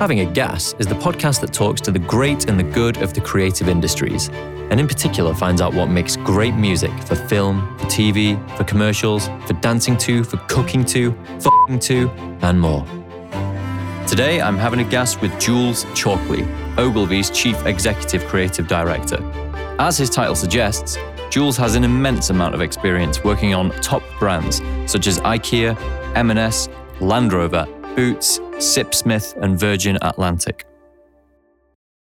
Having a Gas is the podcast that talks to the great and the good of the creative industries, and in particular finds out what makes great music for film, for TV, for commercials, for dancing to, for cooking to, f***ing to, and more. Today, I'm having a gas with Jules Chalkley, Ogilvy's Chief Executive Creative Director. As his title suggests, Jules has an immense amount of experience working on top brands such as IKEA, M&S, Land Rover, Boots, Sipsmith, and Virgin Atlantic.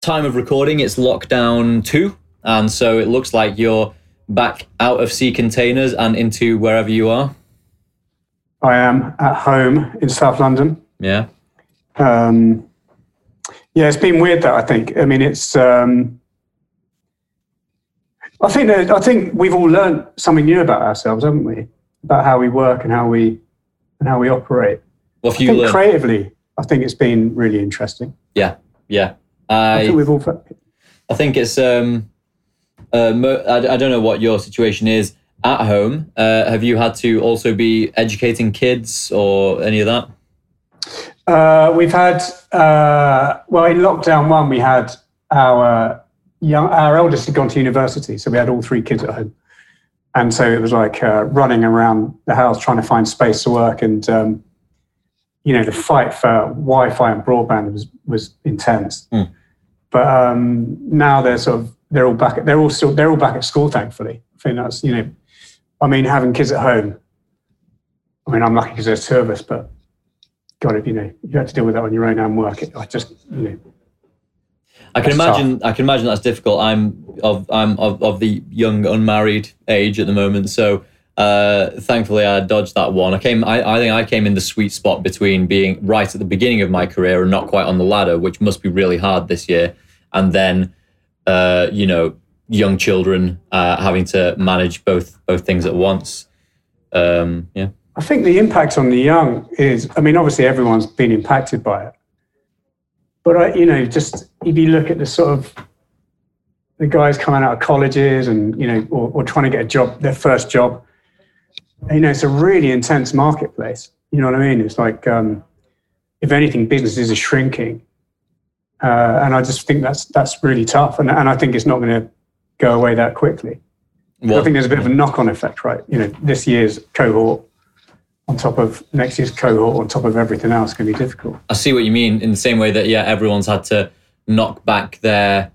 Time of recording, it's lockdown two, and so it looks like you're back out of sea containers and into wherever you are. I am at home in South London. Yeah. Um, yeah, it's been weird that I think. I mean, it's. Um, I think that I think we've all learned something new about ourselves, haven't we? About how we work and how we and how we operate. What have I you think learned? creatively, I think it's been really interesting. yeah, yeah. I think we've all. I think it's um, uh, mo- I, I don't know what your situation is at home. Uh, have you had to also be educating kids or any of that? Uh, we've had uh, well in lockdown one we had our young our eldest had gone to university, so we had all three kids at home, and so it was like uh, running around the house trying to find space to work, and um, you know the fight for Wi-Fi and broadband was was intense. Mm. But um, now they're sort of they're all back. They're all still they're all back at school. Thankfully, I think that's you know, I mean having kids at home. I mean I'm lucky because there's two of us, but God, if you know you had to deal with that on your own and work, it I just you know I can imagine. I can imagine that's difficult. I'm of I'm of, of the young unmarried age at the moment, so uh, thankfully I dodged that one. I came. I, I think I came in the sweet spot between being right at the beginning of my career and not quite on the ladder, which must be really hard this year, and then uh, you know young children uh, having to manage both both things at once. Um, yeah. I think the impact on the young is, I mean, obviously everyone's been impacted by it. But, I, you know, just if you look at the sort of the guys coming out of colleges and, you know, or, or trying to get a job, their first job, you know, it's a really intense marketplace. You know what I mean? It's like, um, if anything, businesses are shrinking. Uh, and I just think that's that's really tough. And, and I think it's not going to go away that quickly. I think there's a bit of a knock-on effect, right? You know, this year's cohort on top of next year's cohort on top of everything else can be difficult. I see what you mean in the same way that yeah, everyone's had to knock back their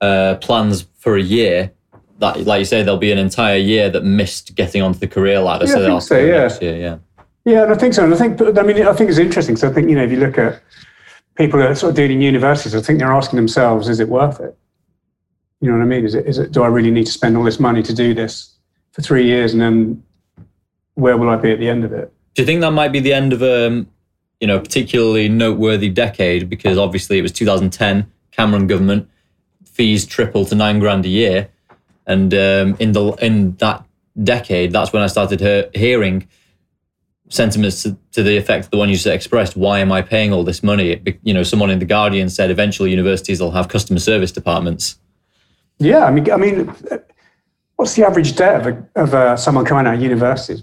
uh, plans for a year. That, like you say, there'll be an entire year that missed getting onto the career ladder. Yeah, I they'll think so, yeah. year, yeah. Yeah, and I think so. And I think, I mean, I think it's interesting. So I think you know, if you look at people that are sort of doing in universities, I think they're asking themselves, is it worth it? You know what I mean? Is it? Is it? Do I really need to spend all this money to do this for three years, and then where will I be at the end of it? Do you think that might be the end of a, you know, particularly noteworthy decade? Because obviously it was 2010, Cameron government, fees tripled to nine grand a year, and um, in the in that decade, that's when I started he- hearing sentiments to, to the effect of the one you just expressed. Why am I paying all this money? It, you know, someone in the Guardian said eventually universities will have customer service departments. Yeah, I mean, I mean, what's the average debt of a, of uh someone coming out of university?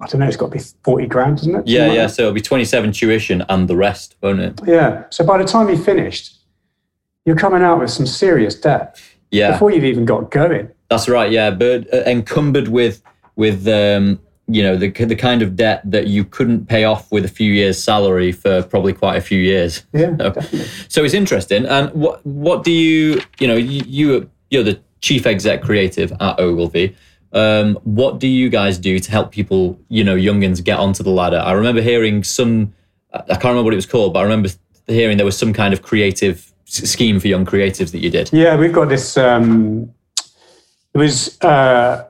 I don't know. It's got to be forty grand, isn't it? Yeah, like yeah. that. So it'll be 27 tuition and the rest, won't it? Yeah. So by the time you finished, you're coming out with some serious debt Yeah. before you've even got going. That's right, yeah, but uh, encumbered with with um, you know the the kind of debt that you couldn't pay off with a few years' salary for probably quite a few years. Yeah, So, so it's interesting. And what what do you you know you, you you're the chief exec creative at Ogilvy. Um, what do you guys do to help people you know youngins get onto the ladder? I remember hearing some. I I can't remember what it was called, but I remember hearing there was some kind of creative scheme for young creatives that you did. Yeah, we've got this. Um, it was uh,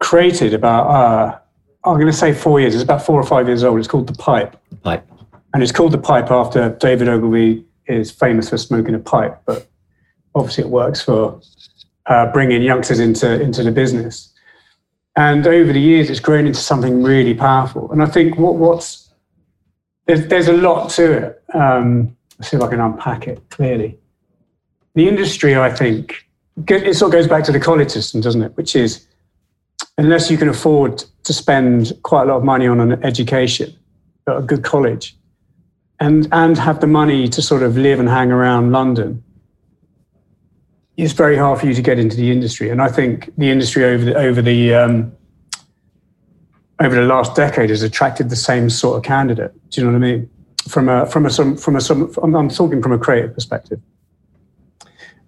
created about. Uh, I'm going to say four years. It's about four or five years old. It's called the Pipe, Pipe. and it's called the Pipe after David Ogilvy is famous for smoking a pipe, but obviously it works for uh, bringing youngsters into into the business. And over the years, it's grown into something really powerful. And I think what what's there's there's a lot to it. Um, let's see if I can unpack it clearly. The industry, I think, it sort of goes back to the college system, doesn't it? Which is unless you can afford to spend quite a lot of money on an education at a good college, and and have the money to sort of live and hang around London, it's very hard for you to get into the industry. And I think the industry over the over the um, over the last decade has attracted the same sort of candidate. Do you know what I mean? From a from a from a some I'm talking from a creative perspective,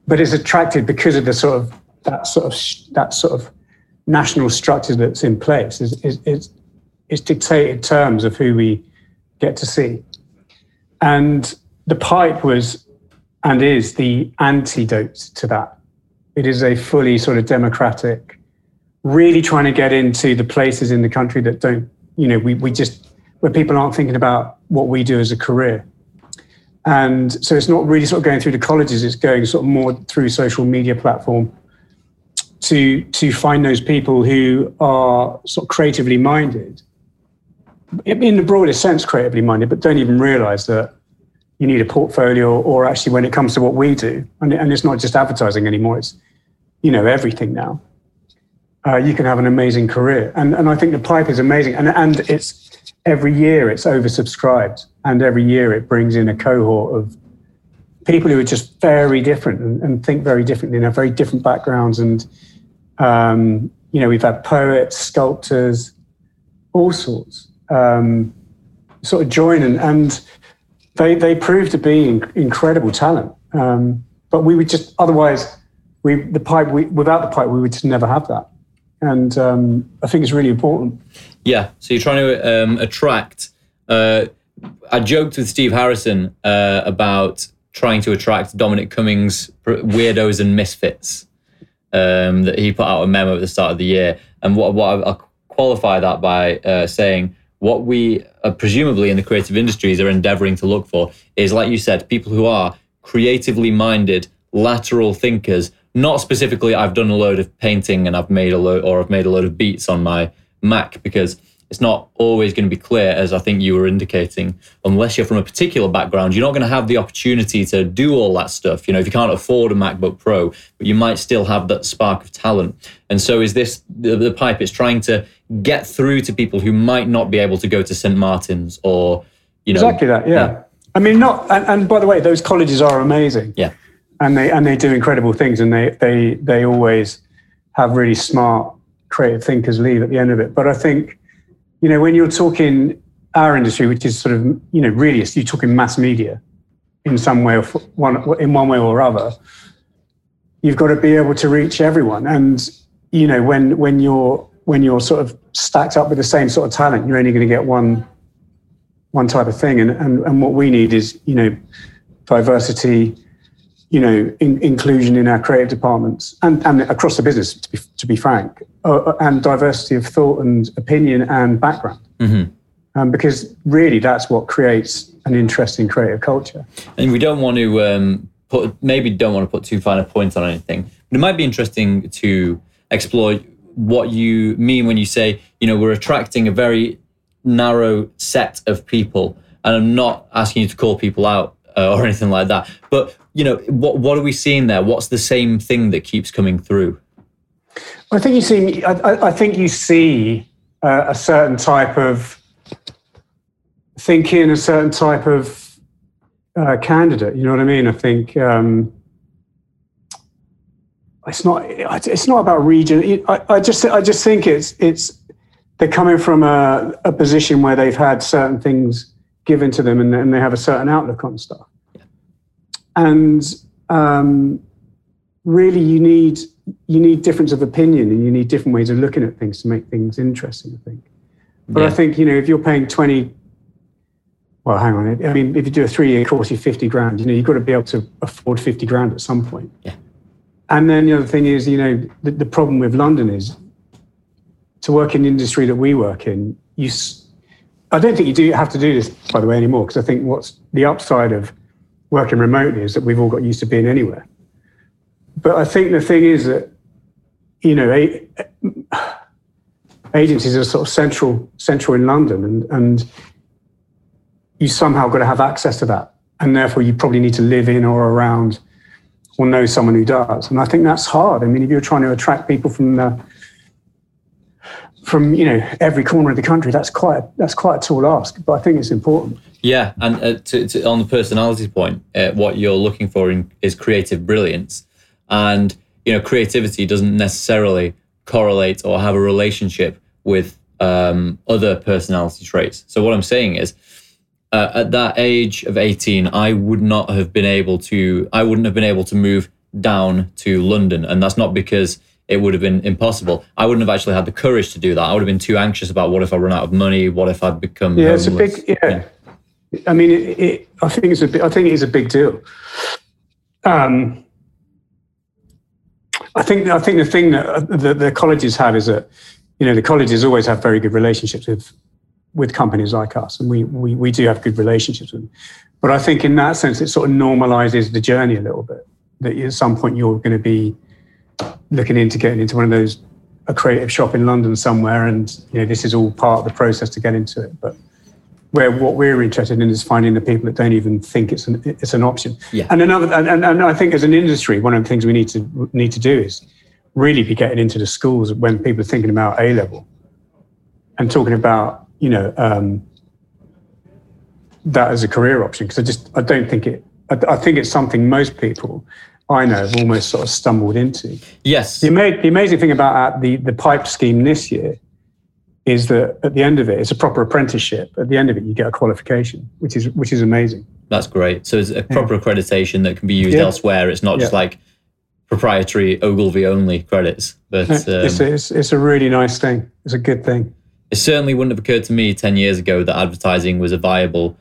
but it's attracted because of the sort of that sort of that sort of national structure that's in place. Is is it's dictated terms of who we get to see, and the pipe was and is the antidote to that. It is a fully sort of democratic really trying to get into the places in the country that don't, you know, we, we just, where people aren't thinking about what we do as a career. And so it's not really sort of going through the colleges, it's going sort of more through social media platform to, to find those people who are sort of creatively minded, in the broadest sense, creatively minded, but don't even realize that you need a portfolio or actually when it comes to what we do, and, and it's not just advertising anymore, it's, you know, everything now uh, you can have an amazing career. And, and I think the pipe is amazing. And, and it's every year it's oversubscribed. And every year it brings in a cohort of people who are just very different and, and think very differently and have very different backgrounds. And, um, you know, we've had poets, sculptors, all sorts um, sort of join. And, and they, they prove to be incredible talent. Um, but we would just, otherwise, we, the pipe, we, without the pipe, we would just never have that and um, I think it's really important. Yeah, so you're trying to um, attract. Uh, I joked with Steve Harrison uh, about trying to attract Dominic Cummings weirdos and misfits. Um, that he put out a memo at the start of the year, and what what I, qualify that by uh, saying what we uh, presumably in the creative industries are endeavoring to look for is, like you said, people who are creatively minded, lateral thinkers not specifically, I've done a load of painting and I've made a load, or I've made a load of beats on my Mac because it's not always going to be clear, as I think you were indicating, unless you're from a particular background. You're not going to have the opportunity to do all that stuff. You know, if you can't afford a MacBook Pro, but you might still have that spark of talent. And so, is this the, the pipe? It's trying to get through to people who might not be able to go to St. Martin's or, you know. Exactly that, yeah. yeah. I mean, not, and, and by the way, those colleges are amazing. Yeah and they and they do incredible things, and they they they always have really smart creative thinkers leave at the end of it. But I think, you know, when you're talking our industry, which is sort of you know really you're talking mass media in some way or one in one way or other, you've got to be able to reach everyone. And you know, when when you're when you're sort of stacked up with the same sort of talent, you're only going to get one one type of thing. And and, and what we need is you know diversity you know, in, inclusion in our creative departments and, and across the business, to be, to be frank, uh, uh, and diversity of thought and opinion and background. Mm-hmm. Um, because really that's what creates an interesting creative culture. And we don't want to um, put, maybe don't want to put too fine a point on anything, but it might be interesting to explore what you mean when you say, you know, we're attracting a very narrow set of people. And I'm not asking you to call people out uh, or anything like that. But you know, what what are we seeing there? What's the same thing that keeps coming through? I think you see. I, I think you see uh, a certain type of thinking, a certain type of uh, candidate. You know what I mean? I think um, it's not. It's not about region. I, I just. I just think it's. It's. They're coming from a, a position where they've had certain things given to them and, and they have a certain outlook on stuff. And um, really, you need you need difference of opinion and you need different ways of looking at things to make things interesting. I think. But yeah. I think you know if you're paying twenty. Well, hang on. I mean, if you do a three-year course, you're 50 grand. You know, you've got to be able to afford 50 grand at some point. Yeah. And then the other thing is, you know, the, the problem with London is to work in the industry that we work in, you I don't think you do have to do this, by the way, anymore, because I think what's the upside of working remotely is that we've all got used to being anywhere. But I think the thing is that, you know, agencies are sort of central, central in London, and, and you somehow got to have access to that. And therefore, you probably need to live in or around or know someone who does. And I think that's hard. I mean, if you're trying to attract people from the from you know every corner of the country. That's quite that's quite a tall ask, but I think it's important. Yeah, and uh, to, to, on the personality point, uh, what you're looking for in, is creative brilliance, and you know creativity doesn't necessarily correlate or have a relationship with um, other personality traits. So what I'm saying is. Uh, at that age of 18, I would not have been able to. I wouldn't have been able to move down to London, and that's not because it would have been impossible. I wouldn't have actually had the courage to do that. I would have been too anxious about what if I run out of money? What if I become yeah? Homeless? It's a big yeah. yeah. I mean, it, it, I think it's a I think it is a big deal. Um, I think I think the thing that the, the colleges have is that you know the colleges always have very good relationships with with companies like us, and we we we do have good relationships with them. But I think in that sense, it sort of normalizes the journey a little bit. That at some point you're going to be looking into getting into one of those a creative shop in London somewhere, and you know this is all part of the process to get into it. But where what we're interested in is finding the people that don't even think it's an it's an option. Yeah. And another, and, and I think as an industry, one of the things we need to need to do is really be getting into the schools when people are thinking about A level and talking about you know um, that as a career option because I just I don't think it. I, I think it's something most people I know have almost sort of stumbled into. Yes. The, ama- the amazing thing about uh, the, the pipe scheme this year is that at the end of it, it's a proper apprenticeship. At the end of it, you get a qualification, which is which is amazing. That's great. So it's a proper accreditation that can be used Yeah. elsewhere. It's not just Yeah. like proprietary Ogilvy only credits, but um, it's, it's, it's a really nice thing. It's a good thing. it certainly wouldn't have occurred to me 10 years ago that advertising was a viable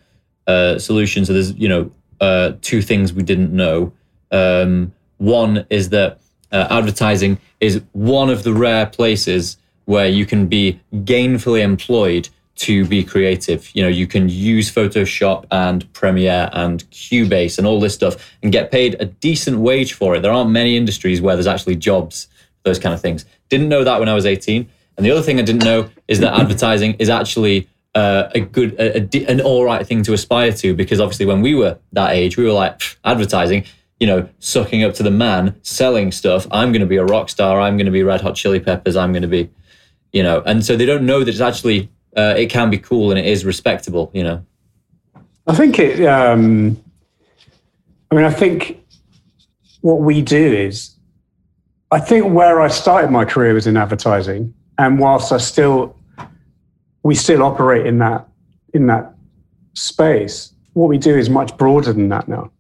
uh, solution. So there's, you know, uh, two things we didn't know. Um, one is that uh, advertising is one of the rare places where you can be gainfully employed to be creative. You know, you can use Photoshop and Premiere and Cubase and all this stuff and get paid a decent wage for it. There aren't many industries where there's actually jobs, those kind of things. Didn't know that when I was 18. And the other thing I didn't know is that advertising is actually uh, a good, a, a an all right thing to aspire to because obviously when we were that age, we were like advertising, you know, sucking up to the man, selling stuff. I'm going to be a rock star. I'm going to be Red Hot Chili Peppers. I'm going to be, you know, and so they don't know that it's actually uh, it can be cool and it is respectable. You know, I think it. Um, I mean, I think what we do is, I think where I started my career was in advertising, and whilst I still, we still operate in that in that space. What we do is much broader than that now.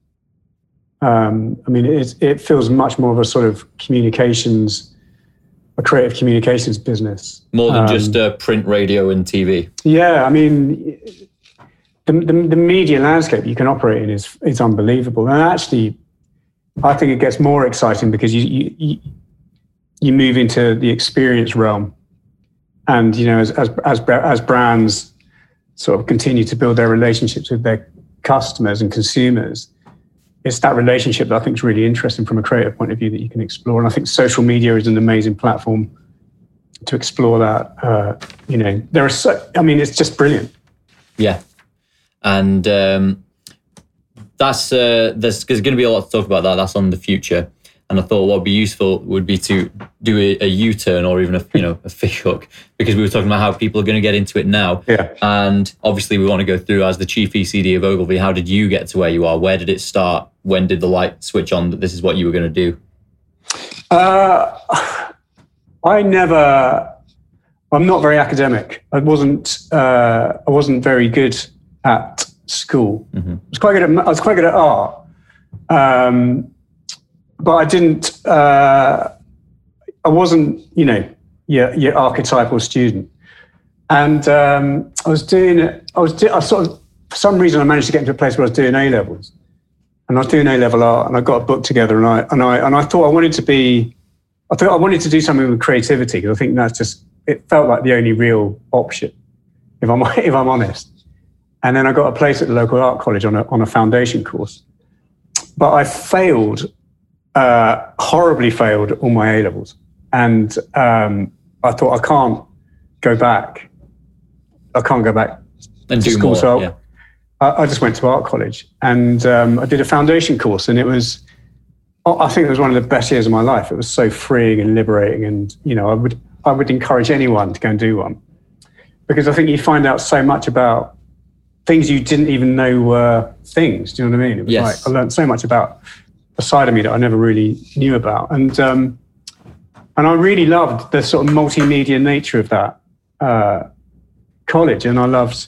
Um, I mean, it, it feels much more of a sort of communications, a creative communications business. more than Um, just uh, print, radio, and TV. Yeah, I mean, the, the, the media landscape you can operate in is is unbelievable, and actually, I think it gets more exciting because you you you, you move into the experience realm, and you know as as as as brands sort of continue to build their relationships with their customers and consumers. It's that relationship that I think is really interesting from a creative point of view that you can explore, and I think social media is an amazing platform to explore that. Uh, you know, there are so. I mean, it's just brilliant. Yeah, and um, that's uh, there's, there's going to be a lot to talk about that. That's on the future, and I thought what would be useful would be to do a, a U-turn or even a you know a fish hook because we were talking about how people are going to get into it now, Yeah. and obviously we want to go through as the chief ECD of Ogilvy. How did you get to where you are? Where did it start? When did the light switch on that this is what you were going to do? Uh, I never. I'm not very academic. I wasn't. Uh, I wasn't very good at school. I was quite good at. I was quite good at art, um, but I didn't. Uh, I wasn't. You know, your your archetypal student. And um, I was doing. I was. Do, I sort of. For some reason, I managed to get into a place where I was doing A levels, and I was doing A level art, and I got a book together, and I and I and I thought I wanted to be. I thought I wanted to do something with creativity because I think that's just. It felt like the only real option, if I'm if I'm honest. And then I got a place at the local art college on a on a foundation course, but I failed, uh, horribly failed all my A levels, and um, I thought I can't go back. I can't go back And to do school. more. so yeah. I, I just went to art college and um, I did a foundation course, and it was. I I think it was one of the best years of my life. It was so freeing and liberating, and you know, I would I would encourage anyone to go and do one because I think you find out so much about things you didn't even know were things. Do you know what I mean? It was Yes. like I learned so much about a side of me that I never really knew about, and um, and I really loved the sort of multimedia nature of that uh, college, and I loved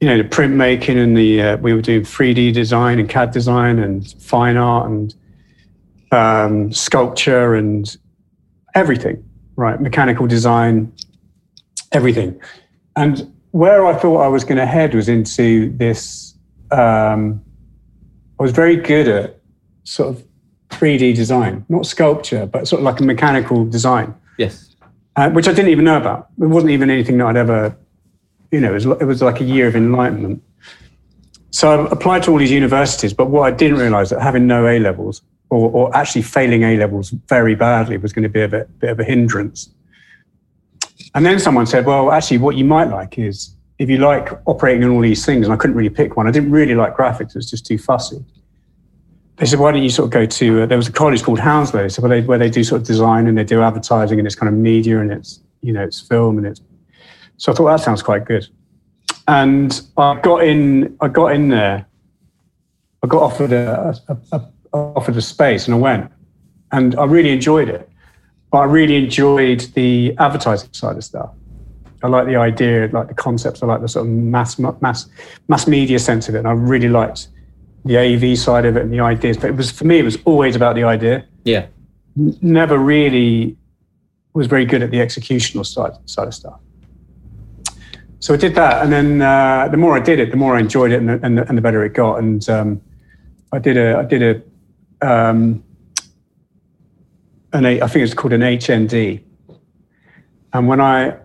you know the printmaking and the uh, we were doing 3D design and CAD design and fine art and um, sculpture and everything, right? Mechanical design, everything. And where I thought I was going to head was into this. Um, I was very good at sort of 3D design, not sculpture, but sort of like a mechanical design, Yes. uh, which I didn't even know about. It wasn't even anything that I'd ever, you know, it was, it was like a year of enlightenment. So I applied to all these universities, but what I didn't realize that having no A levels or, or actually failing A levels very badly was going to be a bit, bit of a hindrance. And then someone said, well, actually, what you might like is if you like operating on all these things, and I couldn't really pick one. I didn't really like graphics; it was just too fussy. They said, why don't you sort of go to? Uh, there was a college called Hounslow, so where they where they do sort of design and they do advertising and it's kind of media and it's you know it's film and it's. So I thought that sounds quite good, and I got in. I got in there. I got offered a, a, a offered a space and I went, and I really enjoyed it. But I really enjoyed the advertising side of stuff. I like the idea, like the concepts. I like the sort of mass mass mass media sense of it, and I really liked the AV side of it and the ideas. But it was for me, it was always about the idea. Yeah. N- Never really was very good at the executional side side of stuff. So I did that, and then uh, the more I did it, the more I enjoyed it, and the, and the, and the better it got. And um, I did a I did a um, an A- I think it's called an HND. And when I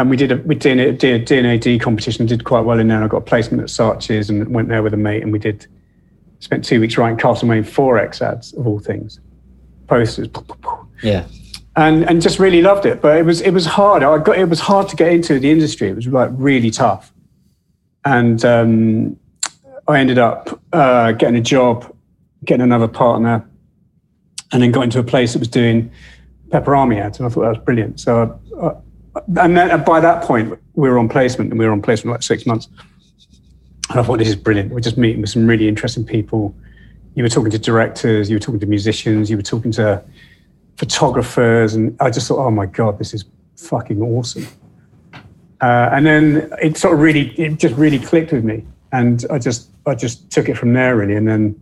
and we did a we did a, did a D&AD competition, did quite well in there. And I got a placement at Saatchi's and went there with a mate, and we did spent two weeks writing Castlemaine XXXX ads of all things, posters, Yeah. and and just really loved it. But it was it was hard. I got it was hard to get into the industry. It was like really tough, and um, I ended up uh, getting a job, getting another partner, and then got into a place that was doing Pepperami ads, and I thought that was brilliant. So, uh, and then by that point, we were on placement, and we were on placement like six months. And I thought this is brilliant. We're just meeting with some really interesting people. You were talking to directors, you were talking to musicians, you were talking to photographers, and I just thought, oh my god, this is fucking awesome. Uh, and then it sort of really, it just really clicked with me, and I just, I just took it from there really, and then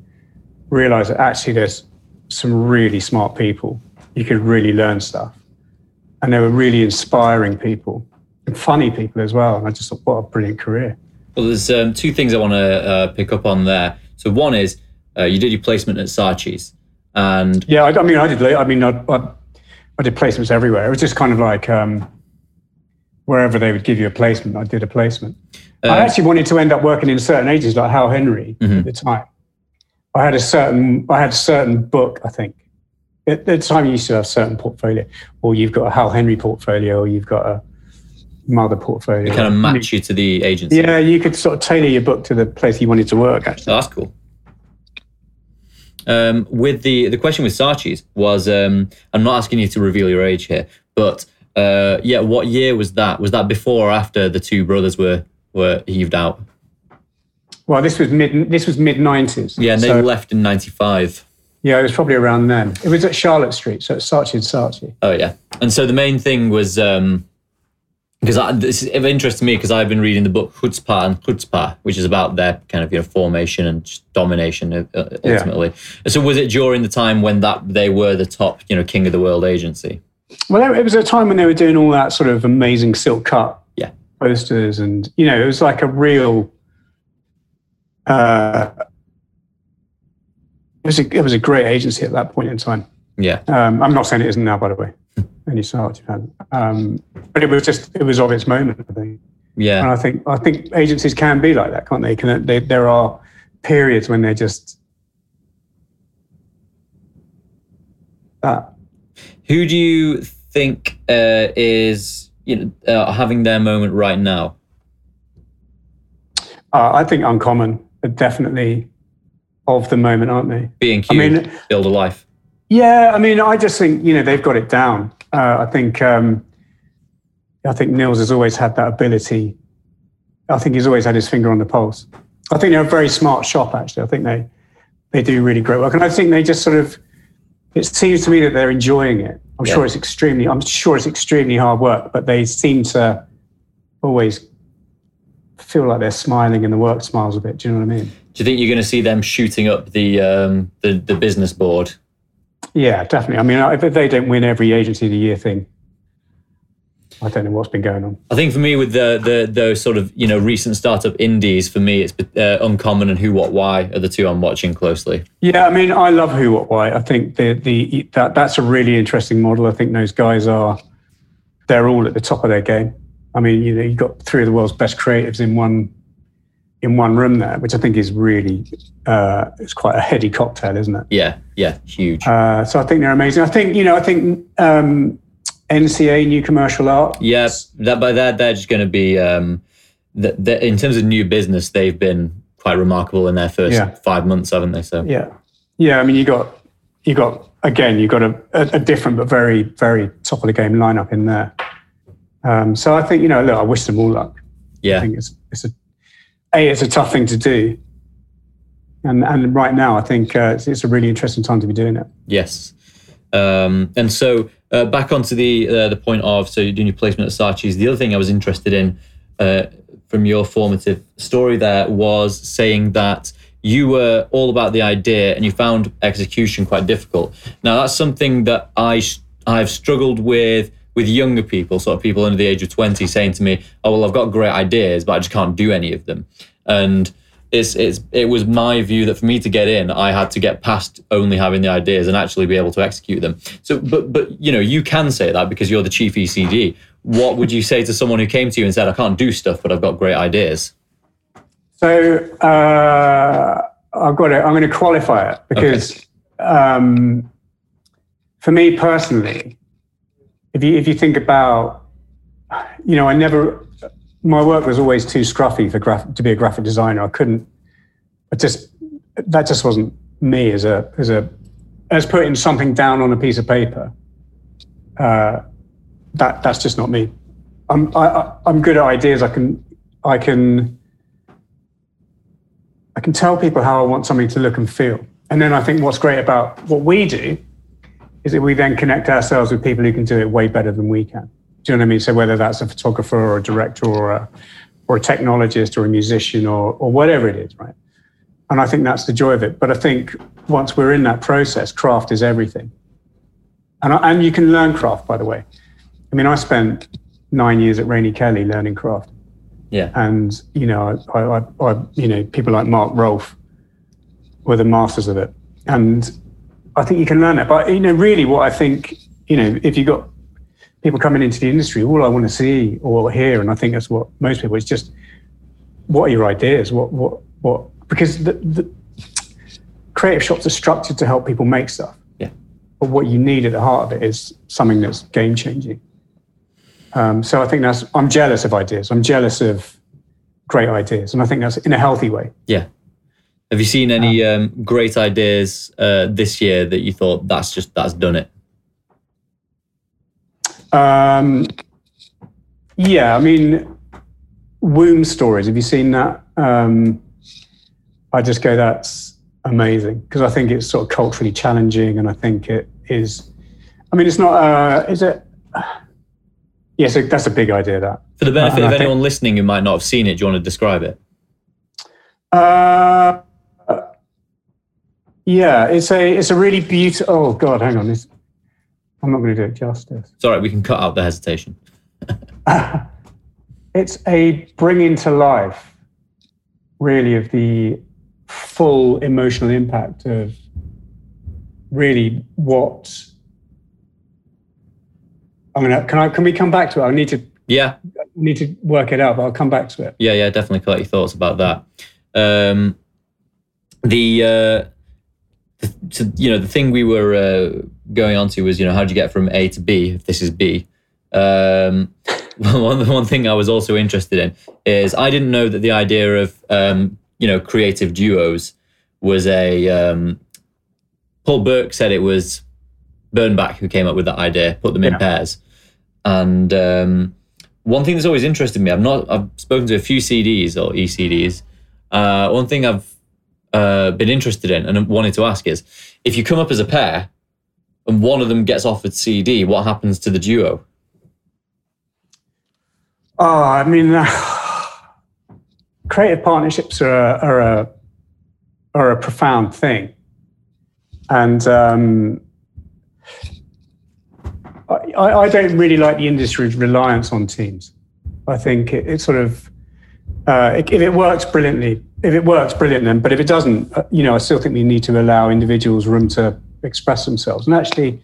realized that actually there's some really smart people. You could really learn stuff, and they were really inspiring people and funny people as well. And I just thought, what a brilliant career. Well, there's um, two things I want to uh, pick up on there. So one is uh, you did your placement at Saatchi's, and Yeah, I, I mean, I did. I mean, I, I, I did placements everywhere. It was just kind of like um, wherever they would give you a placement, I did a placement. I Um, actually wanted to end up working in certain agencies like Howell Henry at the time. I had a certain, I had a certain book. I think at the time you used to have a certain portfolio, or you've got a Howell Henry portfolio, or you've got a mother portfolio. kind of match you to the agency. Yeah, you could sort of tailor your book to the place you wanted to work. Actually, Oh, that's cool. Um, with the the question with Saatchi's was, um, I'm not asking you to reveal your age here, but uh, yeah, what year was that? Was that before or after the two brothers were were heaved out? well, this was mid, this was mid nineties. Yeah, and they left in '95. Yeah, it was probably around then. It was at Charlotte Street, so it's Saatchi and Saatchi. Oh yeah, and so the main thing was um, because this is of interest to me because I've been reading the book Chutzpah and Chutzpah, which is about their kind of you know formation and domination uh, uh, Yeah. ultimately. So was it during the time when that they were the top you know king of the world agency? Well, it was a time when they were doing all that sort of amazing silk cut Yeah. posters, and you know, it was like a real. Uh, was a it was a great agency at that point in time. Yeah, Um, I'm not saying it isn't now, by the way. Any fan, um, but it was just it was of its moment. I think. Yeah. And I think I think agencies can be like that, can't they? Can they? There are periods when they're just that. Who do you think uh, is you know uh, having their moment right now? Uh, I think uncommon definitely of the moment, aren't they? Being I Q, mean, build a life. yeah. I mean, I just think you know they've got it down. Uh, I think um, I think Nils has always had that ability. I think he's always had his finger on the pulse. I think they're a very smart shop. Actually, I think they they do really great work, and I think they just sort of. It seems to me that they're enjoying it. I'm Yeah. sure it's extremely. I'm sure it's extremely hard work, but they seem to always feel like they're smiling, and the work smiles a bit. Do you know what I mean? Do you think you're going to see them shooting up the um, the, the business board? Yeah, definitely. I mean, if they don't win every agency of the year thing, I don't know what's been going on. I think for me, with the the those sort of you know recent startup indies, for me it's uh, Uncommon and Who What Why are the two I'm watching closely. Yeah, I mean, I love Who What Why. I think the the that that's a really interesting model. I think those guys are they're all at the top of their game. I mean, you know, you've got three of the world's best creatives in one in one room there, which I think is really uh, it's quite a heady cocktail, isn't it? Yeah, yeah, huge. Uh, so I think they're amazing. I think you know, I think um, NCA New Commercial Art. yeah, that by that they're just going to be um, the, the, in terms of new business, they've been quite remarkable in their first Yeah. five months, haven't they? So Yeah, yeah. I mean, you got you got again, you got a, a, a different but very very top of the game lineup in there. Um, so I think you know, look, I wish them all luck. Yeah, I think it's it's a a it's a tough thing to do, and and right now I think uh, it's, it's a really interesting time to be doing it. yes. Um, and so uh, back onto the uh, the point of so you're doing your placement at Saatchi's. The other thing I was interested in uh, from your formative story there was saying that you were all about the idea and you found execution quite difficult. Now that's something that I sh- I've struggled with with younger people, sort of people under the age of twenty, saying to me, "Oh well, I've got great ideas, but I just can't do any of them." And it's, it's it was my view that for me to get in, I had to get past only having the ideas and actually be able to execute them. So, but but you know, you can say that because you're the chief ECD. What would you say to someone who came to you and said, "I can't do stuff, but I've got great ideas"? So uh, I've got it. I'm going to qualify it because um, for me personally, if you if you think about, you know, I never. My work was always too scruffy for graph, to be a graphic designer. I couldn't. I just that just wasn't me as a as a as putting something down on a piece of paper. Uh, that that's just not me. I'm I, I, I'm good at ideas. I can I can I can tell people how I want something to look and feel. And then I think what's great about what we do is that we then connect ourselves with people who can do it way better than we can. Do you know what I mean? So whether that's a photographer or a director or a or a technologist or a musician or or whatever it is, right? And I think that's the joy of it. But I think once we're in that process, craft is everything. And I, and you can learn craft, by the way. I mean, I spent nine years at Rainey Kelly learning craft Yeah, and you know, I, I, I, you know, people like Mark Roalfe were the masters of it, and I think you can learn that. But you know, really, what I think, you know, if you got people coming into the industry, all I want to see or hear, and I think that's what most people is just, what are your ideas? What, what, what? Because the, the creative shops are structured to help people make stuff. Yeah. But what you need at the heart of it is something that's game changing. Um, so I think that's, I'm jealous of ideas. I'm jealous of great ideas. And I think that's in a healthy way. yeah. Have you seen any um, great ideas uh, this year that you thought that's just that's done it? Um, yeah, I mean, womb stories. Have you seen that? Um, I just go, that's amazing because I think it's sort of culturally challenging, and I think it is. I mean, it's not. Uh, is it? Yes, that's a big idea. That. For the benefit I of think- anyone listening who might not have seen it, do you want to describe it? Uh, yeah, it's a it's a really beautiful. Oh God, hang on. This, I'm not going to do it justice. Sorry, right. We can cut out the hesitation. It's a bringing to life, really, of the full emotional impact of really what. I'm gonna. Can I? Can we come back to it? I need to Yeah, I need to work it out, but I'll come back to it. yeah, yeah. Definitely collect your thoughts about that. Um, the, uh, the to, you know the thing we were uh, going on to was you know how do you get from A to B if this is B. Um, one one thing I was also interested in is I didn't know that the idea of um, you know creative duos was a um, Paul Burke said it was Bernbach who came up with that idea, put them in pairs. And um, one thing that's always interested me, I've not, I've spoken to a few CDs or ECDs. Uh, one thing I've uh, been interested in and wanted to ask is, if you come up as a pair and one of them gets offered CD, what happens to the duo? Oh, I mean, uh, creative partnerships are a, are a are a profound thing, and um, I, I don't really like the industry's reliance on teams. I think it, it sort of uh, if it works brilliantly, if it works brilliant, then but if it doesn't, uh, you know, I still think we need to allow individuals room to express themselves. And actually,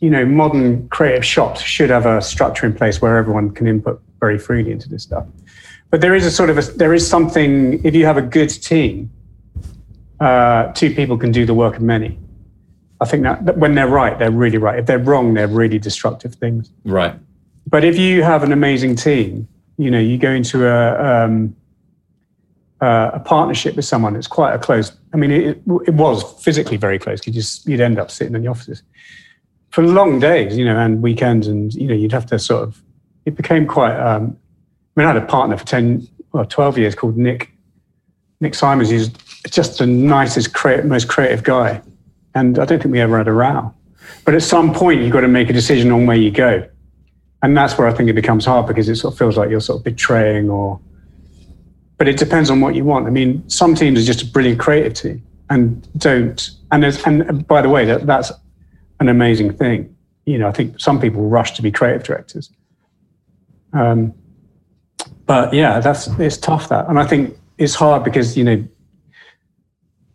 you know, modern creative shops should have a structure in place where everyone can input very freely into this stuff. But there is a sort of a, there is something if you have a good team, uh, two people can do the work of many. I think that, that when they're right, they're really right. If they're wrong, they're really destructive things. Right. But if you have an amazing team, you know, you go into a um, uh, a partnership with someone that's quite a close. I mean, it, it was physically very close. You just you'd end up sitting in the offices for long days, you know, and weekends, and you know, you'd have to sort of. It became quite. Um, I mean, I had a partner for ten, well, twelve years called Nick. Nick Simons. He's just the nicest, creative, most creative guy, and I don't think we ever had a row. But at some point, you've got to make a decision on where you go. And that's where I think it becomes hard because it sort of feels like you're sort of betraying or. But it depends on what you want. I mean, some teams are just a brilliant creative team and don't. And there's, and by the way, that that's an amazing thing. You know, I think some people rush to be creative directors. Um, but yeah, that's it's tough that, and I think it's hard because you know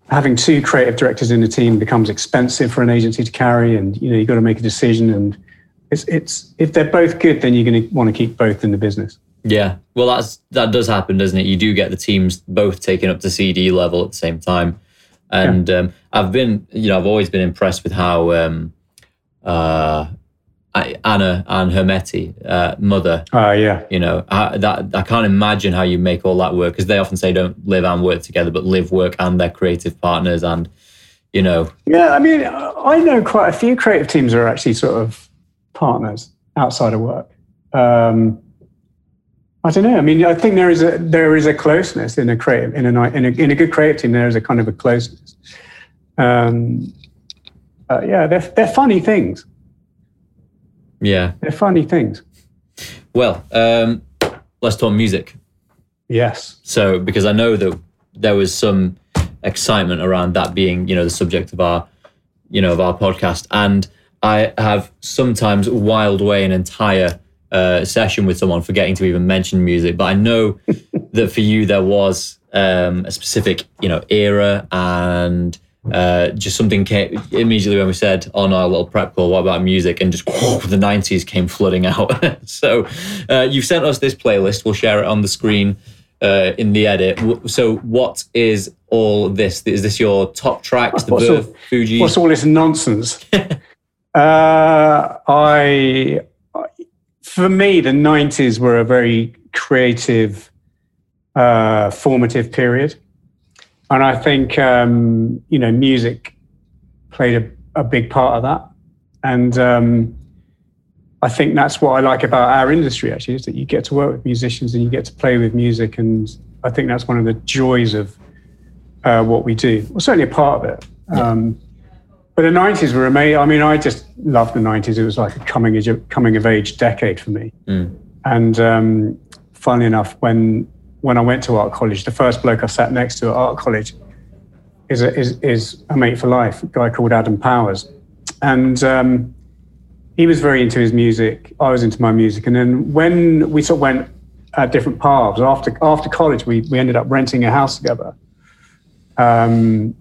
having two creative directors in a team becomes expensive for an agency to carry, and you know you've got to make a decision. And it's it's if they're both good, then you're going to want to keep both in the business. Yeah. Well, that's that does happen, doesn't it? You do get the teams both taken up to CD level at the same time, and um, I've been, you know, I've always been impressed with how um, uh, Anna and Hermeti, uh, mother, Oh yeah, you know, I, that I can't imagine how you make all that work because they often say don't live and work together, but live, work, and their creative partners, and you know, yeah. I mean, I know quite a few creative teams are actually sort of partners outside of work. Um, I don't know. I mean, I think there is a there is a closeness in a creative in a in a, in a good creative team. There is a kind of a closeness. Um, uh, yeah, they're they're funny things. yeah. They're funny things. Well, um, let's talk music. Yes. So, because I know that there was some excitement around that being, you know, the subject of our, you know, of our podcast, and I have sometimes wiled away an entire uh, session with someone forgetting to even mention music. But I know that for you there was um, a specific, you know, era and. Uh, just something came immediately when we said on our little prep call, what about music? And just the 90s came flooding out. so uh, you've sent us this playlist. We'll share it on the screen uh, in the edit. So what is all this? Is this your top tracks? The What's all- Fuji? What's all this nonsense? uh, I, for me, the '90s were a very creative, uh, formative period, and I think um, you know music played a, a big part of that, and um, I think that's what I like about our industry. Actually, is that you get to work with musicians and you get to play with music, and I think that's one of the joys of uh, what we do. Well, certainly a part of it. Um, but the nineties were amazing. I mean, I just loved the nineties. It was like a coming of, coming of age decade for me. Mm. And um, funnily enough, when when I went to art college, the first bloke I sat next to at art college is a, is, is a mate for life, a guy called Adam Powers, and um, he was very into his music. I was into my music, and then when we sort of went at different paths after after college, we we ended up renting a house together. Um,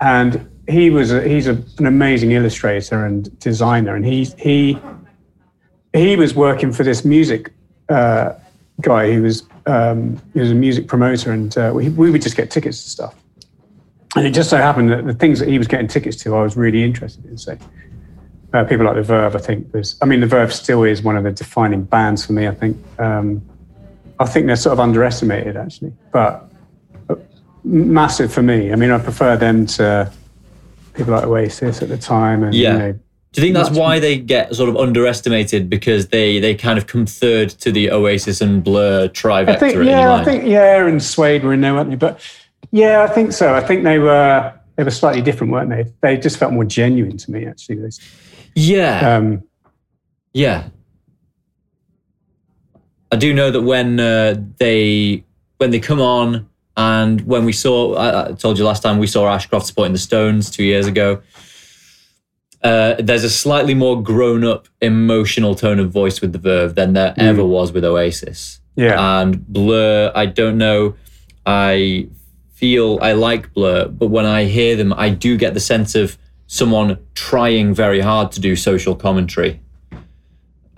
and he was a, he's a, an amazing illustrator and designer, and he he he was working for this music uh, guy. He was um, he was a music promoter, and uh, we, we would just get tickets to stuff. And it just so happened that the things that he was getting tickets to, I was really interested in. So uh, people like the Verve, I think was. I mean, the Verve still is one of the defining bands for me. I think. Um, I think they're sort of underestimated actually, but uh, massive for me. I mean, I prefer them to people like Oasis at the time, and Yeah. you know, Do you think that's why they get sort of underestimated because they they kind of come third to the Oasis and Blur trivecta? I think, yeah, I think, yeah, and Suede were in there, weren't they? But yeah, I think so. I think they were they were slightly different, weren't they? They just felt more genuine to me, actually. Those, yeah, Um, yeah. I do know that when uh, they when they come on and when we saw, I, I told you last time we saw Ashcroft supporting the Stones two years ago. Uh, there's a slightly more grown-up, emotional tone of voice with the Verve than there ever was with Oasis. yeah, and Blur, I don't know. I feel I like Blur, but when I hear them, I do get the sense of someone trying very hard to do social commentary.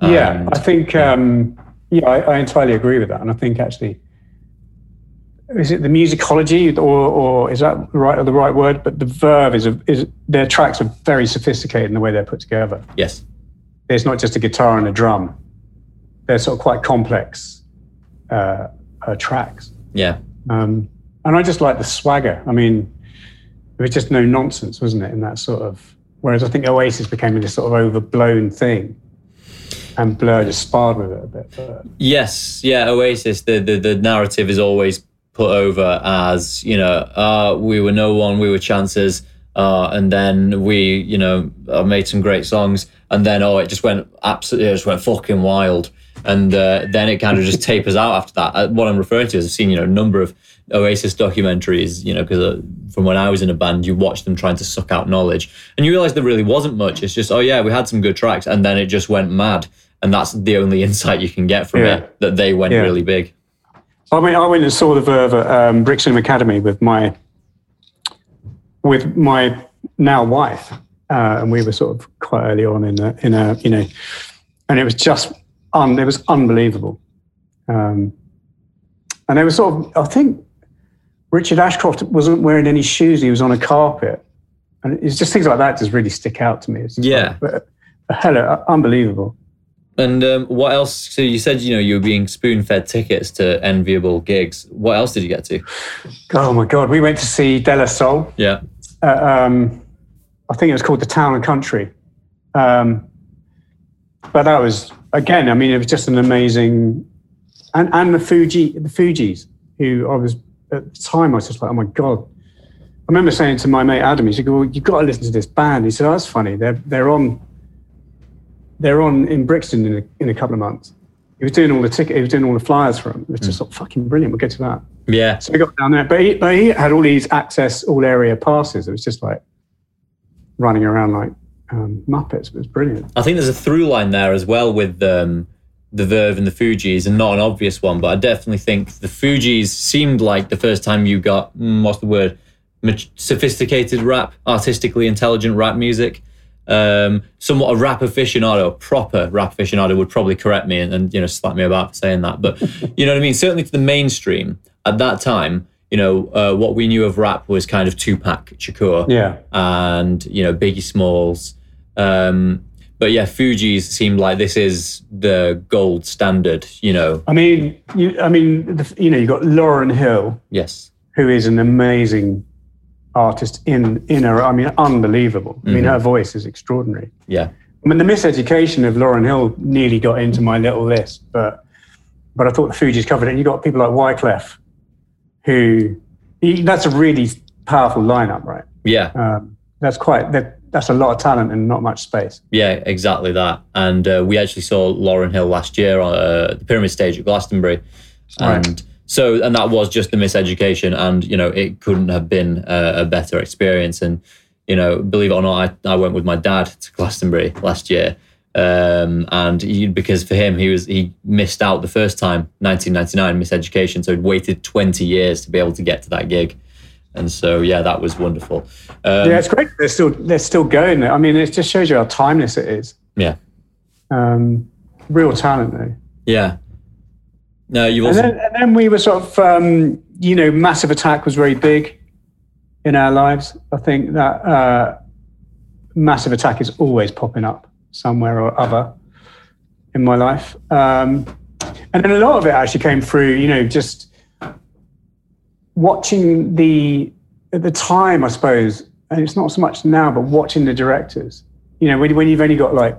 yeah. I think, um, yeah, I, I entirely agree with that. And I think actually, is it the musicology or, or is that the right or the right word? But the verve is, a, is their tracks are very sophisticated in the way they're put together. yes, It's not just a guitar and a drum. They're sort of quite complex uh, uh, tracks. yeah, Um, and I just like the swagger. I mean, it was just no nonsense, wasn't it? In that sort of. Whereas I think Oasis became this sort of overblown thing, and Blur just sparred with it a bit. But yes, yeah. Oasis, the the, the narrative is always put over as you know, uh, we were no one, we were chances. Uh, and then we, you know, uh, made some great songs, and then oh, it just went absolutely, it just went fucking wild, and uh, then it kind of just tapers out after that. Uh, what I'm referring to is I've seen, you know, a number of Oasis documentaries, you know, because uh, from when I was in a band, you watch them trying to suck out knowledge, and you realize there really wasn't much. It's just, oh yeah, we had some good tracks, and then it just went mad, and that's the only insight you can get from Yeah. it that they went Yeah. really big. I mean, I went and saw the Verve at um, Brixton Academy with my with my now wife, uh, and we were sort of quite early on in a, in a you know, and it was just un, it was unbelievable. Um, and they were sort of, I think Richard Ashcroft wasn't wearing any shoes; he was on a carpet, and it's just things like that just really stick out to me. It's Yeah. like, but, hello, unbelievable. And um, what else? So you said, you know, you were being spoon fed tickets to enviable gigs. What else did you get to? Oh my God, we went to see De La Soul. Yeah. uh, um, I think it was called the Town and Country. Um, but that was again, I mean, it was just an amazing, and and the Fuji, the Fugees, who I was at the time, I was just like, oh my god. I remember saying to my mate Adam, he said, "Well, you've got to listen to this band." He said, oh, "That's funny. They're they're on, they're on in Brixton in a, in a couple of months." He was doing all the ticket, he was doing all the flyers for them. It was just like, fucking brilliant. We'll get to that. Yeah. So we got down there, but he, but he had all these access all area passes. It was just like running around like um, Muppets. It was brilliant. I think there's a through line there as well with um, the Verve and the Fugees, and not an obvious one, but I definitely think the Fugees seemed like the first time you got mm, what's the word, Mat- sophisticated rap, artistically intelligent rap music. Um, somewhat a rap aficionado, a proper rap aficionado would probably correct me and, and you know slap me about for saying that, but you know what I mean. Certainly to the mainstream at that time, you know uh, what we knew of rap was kind of Tupac Shakur Yeah, and you know Biggie Smalls. Um, but yeah, Fugees seemed like this is the gold standard. You know, I mean, you, I mean, the, you know, you got Lauryn Hill, yes, who is an amazing artist in in her. I mean, unbelievable. I mean, her voice is extraordinary. yeah, I mean, the miseducation of Lauryn Hill nearly got into my little list, but but I thought the Fugees covered it. And You got people like Wyclef, who he, that's a really powerful lineup, right? yeah, Um, that's quite that, that's a lot of talent and not much space. yeah, exactly that. And uh, we actually saw Lauryn Hill last year on uh, the Pyramid Stage at Glastonbury, and Right. So and that was just the miseducation, and you know it couldn't have been a, a better experience. And you know, believe it or not, I, I went with my dad to Glastonbury last year. Um, and he, because for him, he was he missed out the first time, 1999, miseducation. So he'd waited 20 years to be able to get to that gig, and so yeah, that was wonderful. Um, yeah, it's great. They're still they're still going there. I mean, it just shows you how timeless it is. yeah, Um, real talent, though. yeah. No, And also then, and then we were sort of, um, you know, Massive Attack was very big in our lives. I think that uh, Massive Attack is always popping up somewhere or other in my life. Um, and then a lot of it actually came through, you know, just watching the, at the time, I suppose, and it's not so much now, but watching the directors you know, when, when you've only got like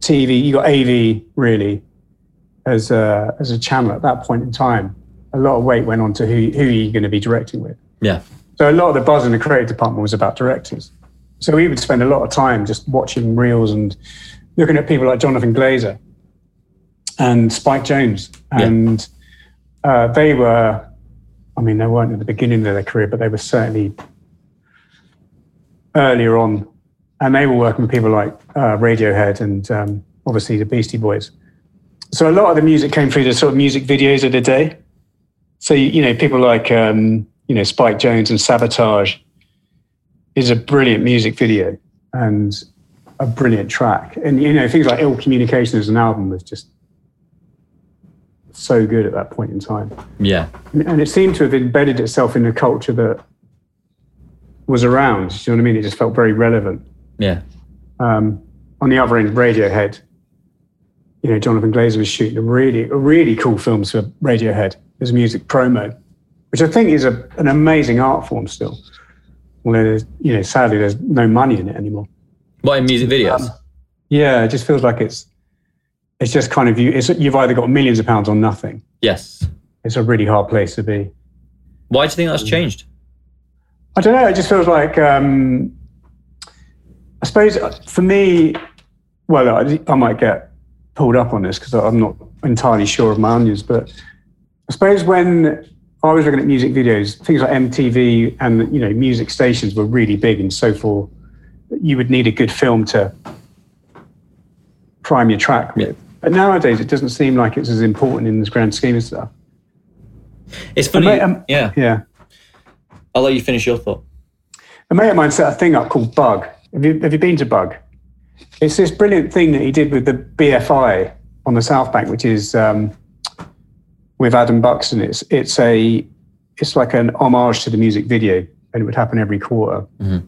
TV, you got AV really as a, as a channel at that point in time. A lot of weight went on to who, who you're going to be directing with. Yeah. So a lot of the buzz in the creative department was about directors. So we would spend a lot of time just watching reels and looking at people like Jonathan Glazer and Spike Jonze, And uh, they were, I mean, they weren't at the beginning of their career, but they were certainly earlier on. And they were working with people like uh, Radiohead and um, obviously the Beastie Boys. So a lot of the music came through the sort of music videos of the day. So, you know, people like, um, you know, Spike Jonze and Sabotage is a brilliant music video and a brilliant track. And, you know, things like Ill Communication as an album was just so good at that point in time. Yeah. And it seemed to have embedded itself in the culture that was around. Do you know what I mean? It just felt very relevant. Yeah. Um, on the other end, Radiohead, you know, Jonathan Glazer was shooting a really, a really cool films for Radiohead as music promo, which I think is a, an amazing art form still. Although, you know, sadly, there's no money in it anymore. What in music videos? Um, yeah, it just feels like it's it's just kind of you. It's, you've either got millions of pounds or nothing. yes. It's a really hard place to be. Why do you think that's changed? I don't know. It just feels like um, I suppose uh, for me, well, I, I might get pulled up on this because I'm not entirely sure of my onions, but I suppose when I was looking at music videos, things like MTV and you know music stations were really big and so forth. You would need a good film to prime your track with. But nowadays, it doesn't seem like it's as important in this grand scheme of stuff. It's funny. mate, um, yeah. Yeah. I'll let you finish your thought. A mate of mine set a thing up called Bug. Have you, have you been to Bug? It's this brilliant thing that he did with the BFI on the South Bank, which is um, with Adam Buxton. It's it's a it's like an homage to the music video, and it would happen every quarter. Mhm.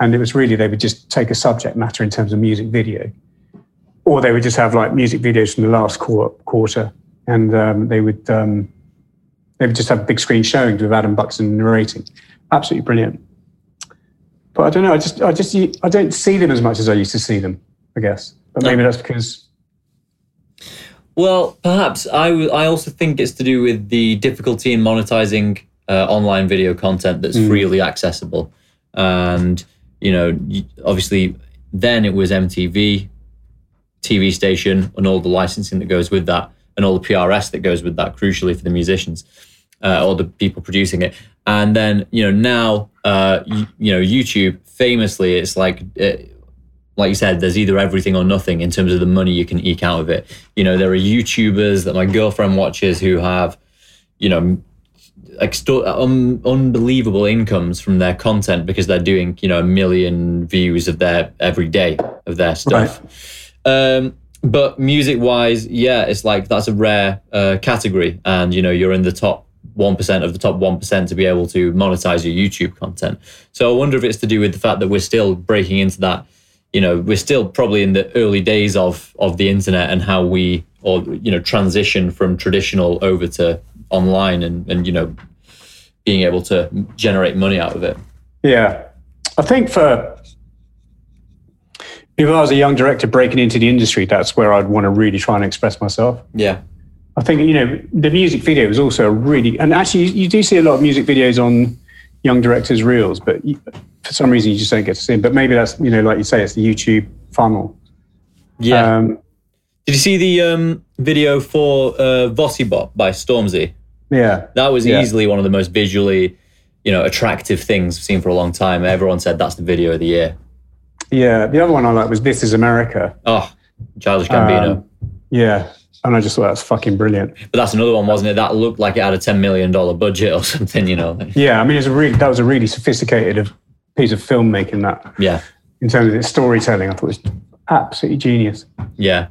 And it was really they would just take a subject matter in terms of music video, or they would just have like music videos from the last quarter, quarter and um, they would um, they would just have big screen showings with Adam Buxton narrating. Absolutely brilliant. But I don't know. I just I just I don't see them as much as I used to see them. I guess, but maybe that's because Well, perhaps I, w- I also think it's to do with the difficulty in monetizing uh, online video content that's freely accessible. And, you know, obviously then it was MTV, TV station, and all the licensing that goes with that, and all the PRS that goes with that, crucially for the musicians uh, or the people producing it. And then, you know, now, uh, y- you know, YouTube, famously, it's like, uh, like you said, there's either everything or nothing in terms of the money you can eke out of it. You know, there are YouTubers that my girlfriend watches who have, you know, extor- um, unbelievable incomes from their content because they're doing, you know, a million views of their every day of their stuff. Um, but music wise, yeah, it's like that's a rare uh, category, and you know, you're in the top one percent of the top one percent to be able to monetize your YouTube content. So I wonder if it's to do with the fact that we're still breaking into that. You know, we're still probably in the early days of of the internet and how we or you know transition from traditional over to online and and you know being able to generate money out of it. Yeah. I think for if I was a young director breaking into the industry, that's where I'd want to really try and express myself. Yeah. I think, you know, the music video is also a really, and actually, you, you do see a lot of music videos on young directors' reels, but you, for some reason you just don't get to see them. But maybe that's, you know, like you say, it's the YouTube funnel. Yeah. Um, Did you see the um, video for uh, Vossi Bop by Stormzy? yeah. That was Yeah. easily one of the most visually, you know, attractive things I've seen for a long time. Everyone said that's the video of the year. Yeah. The other one I like was This Is America. Oh, Childish Gambino. Um, Yeah. And I just thought that's fucking brilliant. but that's another one, wasn't it? That looked like it had a ten million dollar budget or something. You know? Yeah. I mean, it's a really, that was a really sophisticated piece of filmmaking that Yeah, in terms of its storytelling. I thought it was absolutely genius. yeah.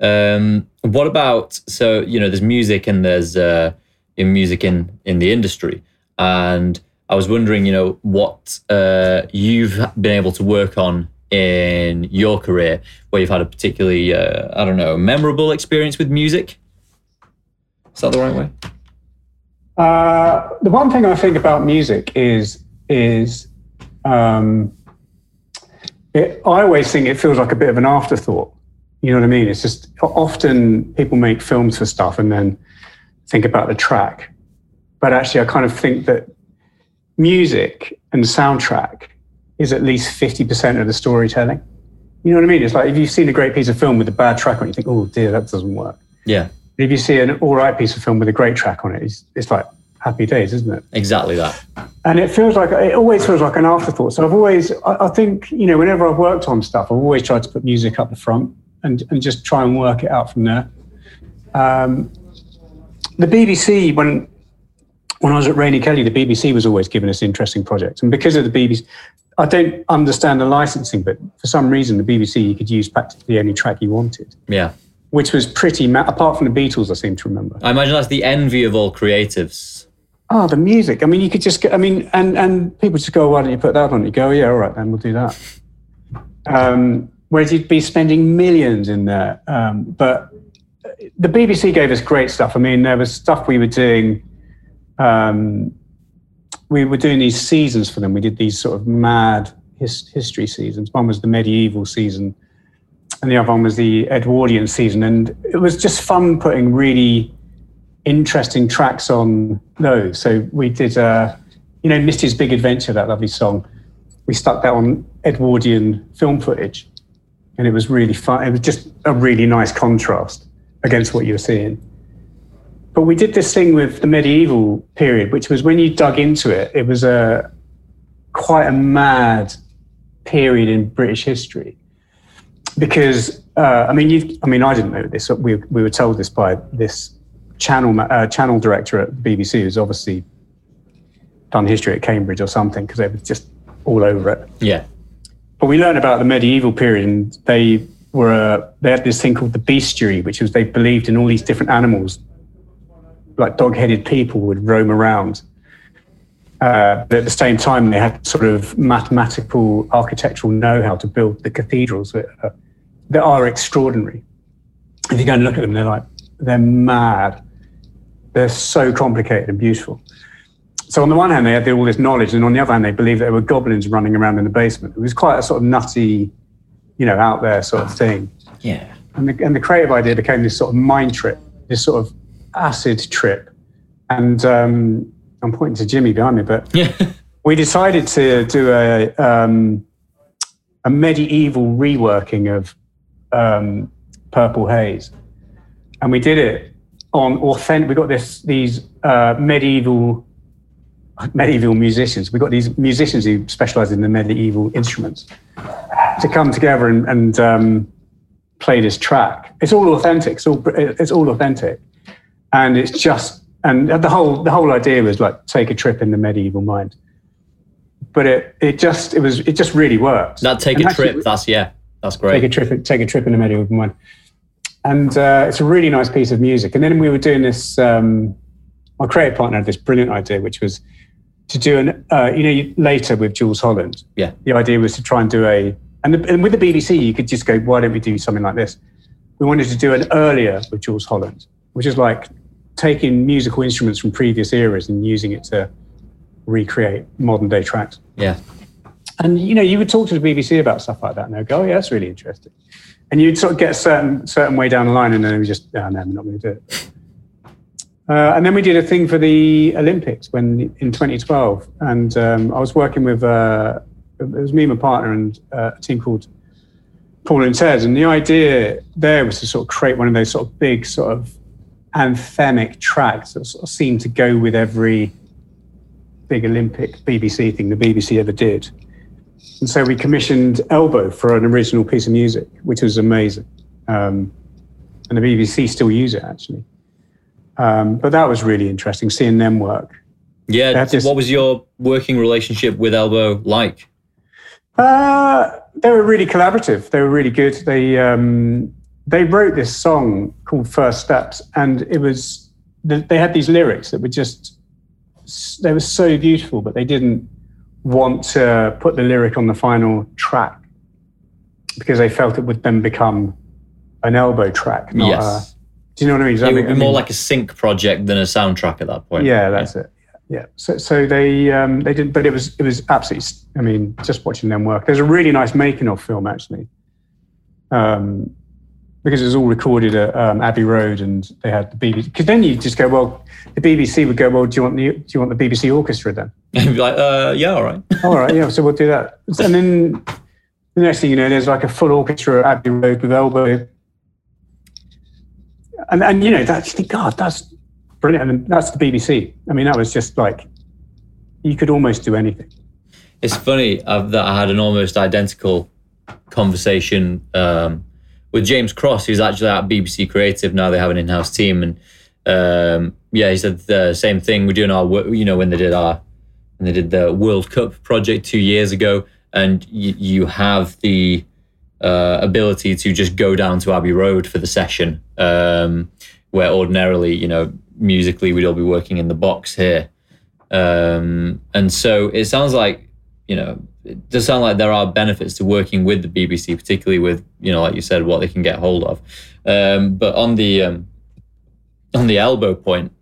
Um, what about so you know? There's music and there's uh, in music in in the industry, and I was wondering, you know, what uh, you've been able to work on in your career where you've had a particularly, uh, I don't know, memorable experience with music? Is that the right way? Uh, the one thing I think about music is is um, it, I always think it feels like a bit of an afterthought. You know what I mean? It's just often people make films for stuff and then think about the track. But actually, I kind of think that music and soundtrack is at least 50% of the storytelling. You know what I mean? It's like if you've seen a great piece of film with a bad track on it, you think, oh dear, that doesn't work. Yeah. If you see an all right piece of film with a great track on it, it's, it's like happy days, isn't it? Exactly that. And it feels like, it always feels like an afterthought. So I've always, I, I think, you know, whenever I've worked on stuff, I've always tried to put music up the front and, and just try and work it out from there. Um, the BBC, when when I was at Rainey Kelly, the BBC was always giving us interesting projects. And because of the BBC, I don't understand the licensing, but for some reason, the BBC, you could use practically any track you wanted. Yeah. Which was pretty, ma- apart from the Beatles, I seem to remember. I imagine that's the envy of all creatives. Oh, the music. I mean, you could just get, I mean, and, and people just go, why don't you put that on? You go, yeah, all right, then we'll do that. Um, whereas you'd be spending millions in there. Um, but the BBC gave us great stuff. I mean, there was stuff we were doing um, we were doing these seasons for them. We did these sort of mad his, history seasons. One was the medieval season, and the other one was the Edwardian season. And it was just fun putting really interesting tracks on those. So we did, uh, you know, Misty's Big Adventure, that lovely song. We stuck that on Edwardian film footage, and it was really fun. It was just a really nice contrast against what you were seeing. But we did this thing with the medieval period, which was when you dug into it, it was a quite a mad period in British history. Because uh, I mean, you I mean, I didn't know this. We we were told this by this channel uh, channel director at BBC, who's obviously done history at Cambridge or something, because they were just all over it. Yeah. But we learned about the medieval period, and they were uh, they had this thing called the bestiary, which was they believed in all these different animals like dog-headed people would roam around. Uh, but at the same time, they had sort of mathematical, architectural know-how to build the cathedrals that are, that are extraordinary. If you go and look at them, they're like they're mad. They're so complicated and beautiful. So on the one hand, they had all this knowledge, and on the other hand, they believed there were goblins running around in the basement. It was quite a sort of nutty, you know, out there sort of thing. Yeah. And the, and the creative idea became this sort of mind trip, this sort of acid trip. And um, I'm pointing to Jimmy behind me, but we decided to do a, um, a medieval reworking of um, Purple Haze. And we did it on authentic, we got this, these uh, medieval medieval musicians. We got these musicians who specialize in the medieval instruments to come together and, and um, play this track. It's all authentic. It's all, it's all authentic and it's just and the whole the whole idea was like take a trip in the medieval mind. But it it just it was it just really worked. That take and a actually, trip that's yeah that's great. Take a trip take a trip in the medieval mind. And uh, it's a really nice piece of music. And then we were doing this um, my creative partner had this brilliant idea which was to do an uh, you know later with Jools Holland yeah. the idea was to try and do a and, the, and with the BBC you could just go why don't we do something like this? We wanted to do an earlier with Jools Holland which is like taking musical instruments from previous eras and using it to recreate modern day tracks. Yeah. And you know, you would talk to the BBC about stuff like that, and they'd go, "Oh, yeah, that's really interesting." And you'd sort of get a certain certain way down the line, and then we just, "Oh, no, we're not going to do it." Uh, and then we did a thing for the Olympics when in 2012, and um, I was working with uh, it was me and my partner and uh, a team called Paul and Ted, and the idea there was to sort of create one of those sort of big sort of anthemic tracks that sort of seem to go with every big Olympic BBC thing the BBC ever did. And so we commissioned Elbow for an original piece of music, which was amazing. Um, and the BBC still use it actually. Um, but that was really interesting seeing them work. Yeah. This, what was your working relationship with Elbow like? Uh, they were really collaborative. They were really good. They um, they wrote this song called First Steps, and it was they had these lyrics that were just they were so beautiful, but they didn't want to put the lyric on the final track because they felt it would then become an elbow track. Not yes. A, do you know what I mean? It would be more like a sync project than a soundtrack at that point. Yeah, that's yeah. it. yeah. So, so they um, they didn't, but it was it was absolutely. I mean, just watching them work. There's a really nice making of film actually, um, because it was all recorded at um, Abbey Road, and they had the BBC. Because then you just go, well, the BBC would go, well, do you want the do you want the BBC orchestra then? And be like, uh, yeah, all right. all right, yeah. So we'll do that. And then the next thing you know, there's like a full orchestra at Abbey Road with elbow. And, and you know, that, you think, God, that's brilliant. And that's the BBC. I mean, that was just like, you could almost do anything. It's funny uh, that I had an almost identical conversation um, with James Cross, who's actually at BBC Creative now. They have an in-house team, and um, yeah, he said the same thing. We're doing our, you know, when they did our, when they did the World Cup project two years ago, and you, you have the uh, ability to just go down to Abbey Road for the session, um, where ordinarily, you know, musically we'd all be working in the box here. Um, and so it sounds like, you know, it does sound like there are benefits to working with the BBC, particularly with, you know, like you said, what they can get hold of. Um, but on the um, on the elbow point,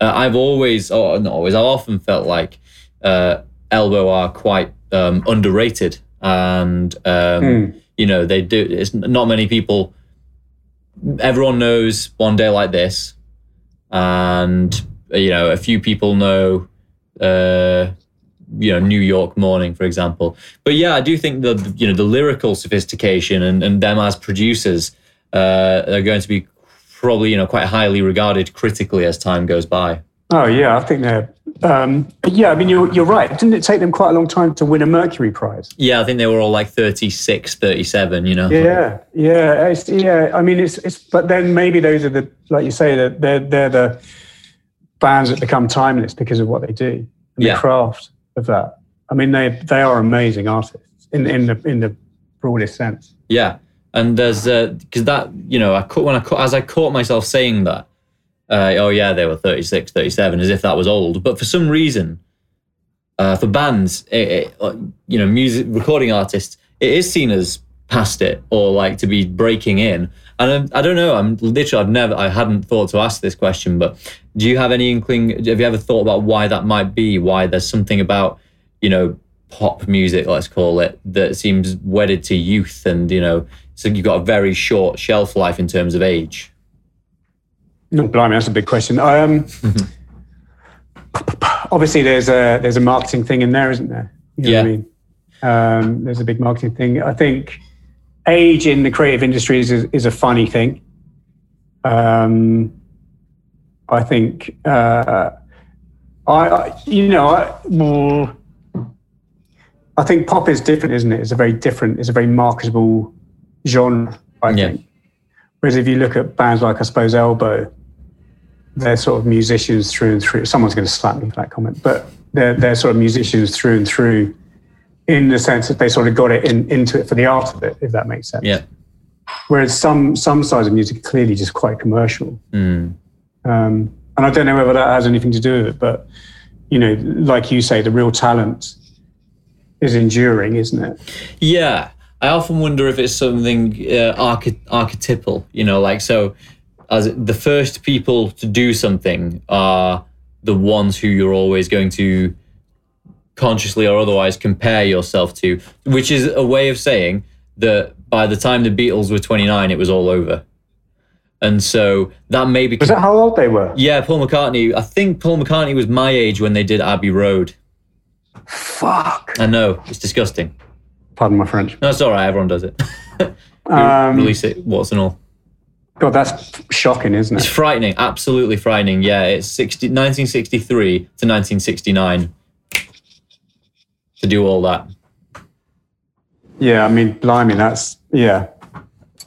uh, I've always, or not always, I've often felt like uh, elbow are quite um, underrated, and um, Hmm. you know they do. It's not many people. Everyone knows one day like this, and you know a few people know. Uh, you know New York Morning, for example. But yeah, I do think the you know the lyrical sophistication and, and them as producers uh, are going to be probably you know quite highly regarded critically as time goes by. Oh yeah, I think they're. Um, yeah, I mean, you're, you're right. Didn't it take them quite a long time to win a Mercury Prize? Yeah, I think they were all like 36, 37, you know. Yeah, yeah, it's, yeah. I mean, it's it's. But then maybe those are the like you say that they're they're the bands that become timeless because of what they do and Yeah. the craft of that. I mean, they they are amazing artists in in the in the broadest sense. Yeah, and there's because that you know I caught when I caught, as I caught myself saying that, uh, oh yeah, they were 36, 37, as if that was old. But for some reason, uh, for bands, it, it, uh, you know, music recording artists, it is seen as past it or like to be breaking in. And I, I don't know. I'm literally I've never I hadn't thought to ask this question, but do you have any inkling? Have you ever thought about why that might be? Why there's something about you know pop music, let's call it, that seems wedded to youth, and you know, so you've got a very short shelf life in terms of age. No, blimey, that's a big question. Um, obviously, there's a there's a marketing thing in there, isn't there? You know what I Yeah. mean, um, there's a big marketing thing. I think age in the creative industries is, is a funny thing. Um, I think uh, I, I, you know, I, well, I think pop is different, isn't it? It's a very different, it's a very marketable genre. I Yeah. think. Whereas if you look at bands like, I suppose, Elbow, they're sort of musicians through and through. Someone's going to slap me for that comment, but they're, they're sort of musicians through and through in the sense that they sort of got it in, into it for the art of it, if that makes sense. Yeah. Whereas some, some sides of music are clearly just quite commercial. Mm. Um, and I don't know whether that has anything to do with it, but, you know, like you say, the real talent is enduring, isn't it? Yeah, I often wonder if it's something uh, archi- archetypal. You know, like so, as the first people to do something are the ones who you're always going to consciously or otherwise compare yourself to, which is a way of saying that by the time the Beatles were 29, it was all over. And so that may be Was that how old they were? yeah, Paul McCartney. I think Paul McCartney was my age when they did Abbey Road. Fuck. I know it's disgusting. Pardon my French. No, it's all right. Everyone does it. Um, Release it, what's and all. God, that's shocking, isn't it? It's frightening, absolutely frightening. Yeah, it's 60, 1963 to 1969 to do all that. Yeah, I mean, blimey, that's, yeah.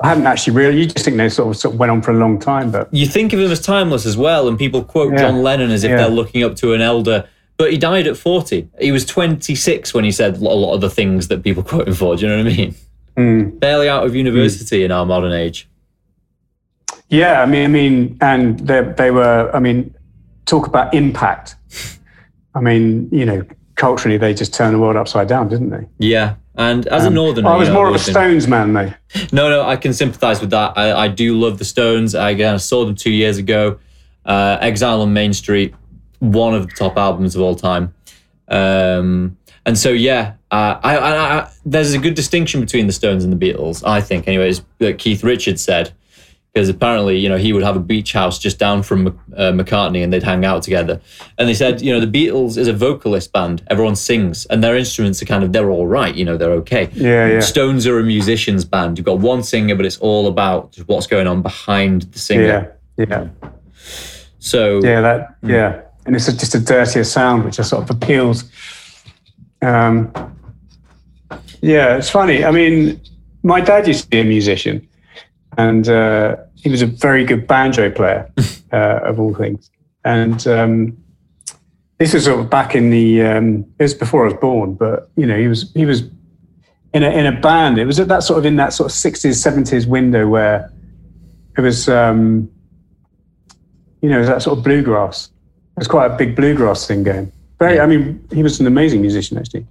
I hadn't actually really, you just think they sort of, sort of went on for a long time, but You think of him as timeless as well, and people quote Yeah. John Lennon as if Yeah. they're looking up to an elder. But he died at 40. He was 26 when he said a lot of the things that people quote him for. Do you know what I mean? mm, Barely out of university in our modern age. yeah, I mean, I mean, and they, they were, I mean, talk about impact. I mean, you know, culturally, they just turned the world upside down, didn't they? Yeah. And as a northerner, I was more of a Stones man, though. No, no, I can sympathise with that. I, I do love the Stones. I, again, I saw them two years ago. Uh, Exile on Main Street, one of the top albums of all time. Um, and so, yeah, uh, I, I, I, there's a good distinction between the Stones and the Beatles, I think, anyways, that Keith Richards said. Because apparently, you know, he would have a beach house just down from uh, McCartney and they'd hang out together. And they said, you know, the Beatles is a vocalist band. Everyone sings and their instruments are kind of, they're all right, you know, they're okay. Yeah, yeah. Stones are a musician's band. You've got one singer, but it's all about just what's going on behind the singer. Yeah, yeah. So, Yeah, that, yeah. And it's a, just a dirtier sound, which just sort of appeals. Um, yeah, it's funny. I mean, my dad used to be a musician, and uh, he was a very good banjo player, uh, of all things. And um, this was sort of back in the. Um, it was before I was born, but you know, he was he was in a in a band. It was at that sort of in that sort of sixties seventies window where it was. Um, you know, it was that sort of bluegrass. It was quite a big bluegrass thing going. Very, I mean, he was an amazing musician actually.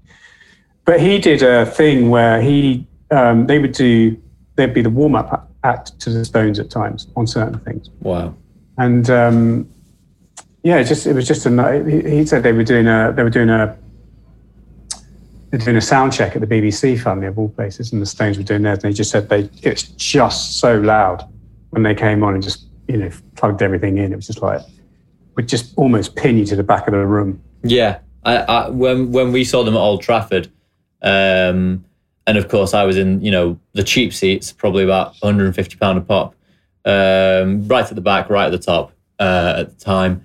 But he did a thing where he, um, they would do, they'd be the warm up act to the Stones at times on certain things. wow. And um, yeah, it just it was just a. He, he said they were doing a they were doing a they're doing a sound check at the BBC, family of all places, and the Stones were doing theirs. And they just said they it's just so loud when they came on and just you know plugged everything in. It was just like would just almost pin you to the back of the room. Yeah, I, I when when we saw them at Old Trafford, um, and of course I was in you know the cheap seats, probably about 150 pound a pop, um, right at the back, right at the top uh, at the time,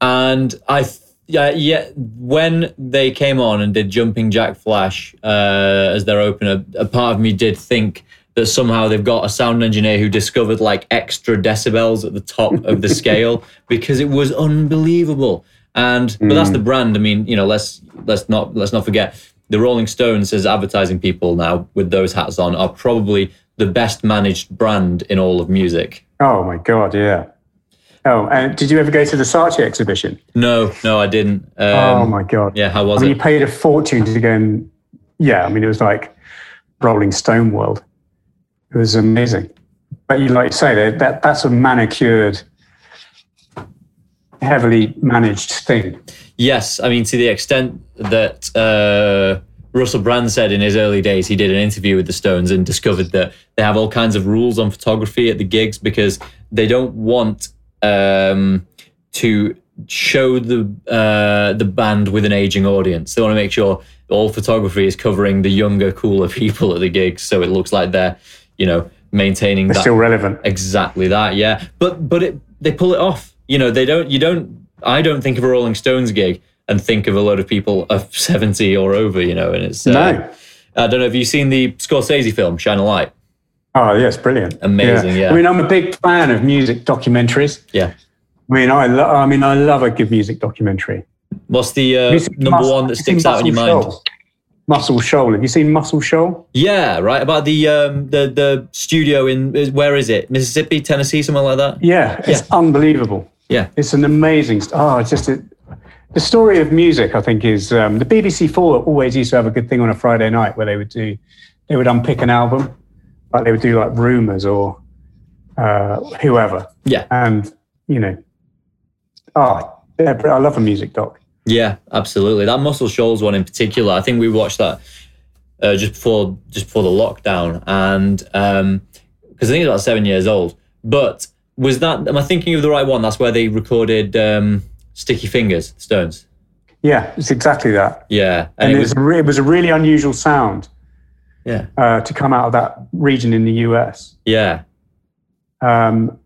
and I yeah yeah when they came on and did Jumping Jack Flash uh, as their opener, a part of me did think. That somehow they've got a sound engineer who discovered like extra decibels at the top of the scale because it was unbelievable. And but that's the brand. I mean, you know, let's let's not let's not forget the Rolling Stones as advertising people now with those hats on are probably the best managed brand in all of music. Oh my god, yeah. Oh, and did you ever go to the Saatchi exhibition? No, no, I didn't. Um, oh my god. Yeah, how I was mean, it? you paid a fortune to go and yeah, I mean, it was like Rolling Stone World. It was amazing. But you like you say that, that that's a manicured, heavily managed thing. Yes, I mean to the extent that uh, Russell Brand said in his early days, he did an interview with the Stones and discovered that they have all kinds of rules on photography at the gigs because they don't want um, to show the uh, the band with an aging audience. They want to make sure all photography is covering the younger, cooler people at the gigs, so it looks like they're you know maintaining They're that still relevant. Exactly that, yeah. But but it they pull it off. You know, they don't you don't I don't think of a Rolling Stones gig and think of a lot of people of 70 or over, you know, and it's uh, No. I don't know, have you seen the Scorsese film, Shine a Light? Oh yes, brilliant. Amazing, yeah. I mean, I'm a big fan of music documentaries. Yeah. I mean, I, lo- I mean, I love a good music documentary. What's the uh, Have you seen number Mus- one that have you seen sticks out in your mind? Muscle Shoal. Have you seen Muscle Shoal? Yeah, right. About the um the the studio in where is it? Mississippi, Tennessee, somewhere like that. Yeah, it's unbelievable. Yeah. It's an amazing. Oh, it's just a, the story of music. I think is um, the BBC Four always used to have a good thing on a Friday night where they would do, they would unpick an album, like they would do like Rumours or uh, whoever, Yeah. and you know, oh, I love a music doc. Yeah, absolutely. That Muscle Shoals one in particular, I think we watched that uh, just before just before the lockdown, and because I think it's about seven years old. But was that? Am I thinking of the right one? That's where they recorded um, Sticky Fingers, Stones. Yeah, it's exactly that. Yeah, And, and, it, was, re- it was a really unusual sound yeah, uh, to come out of that region in the US. yeah, Um,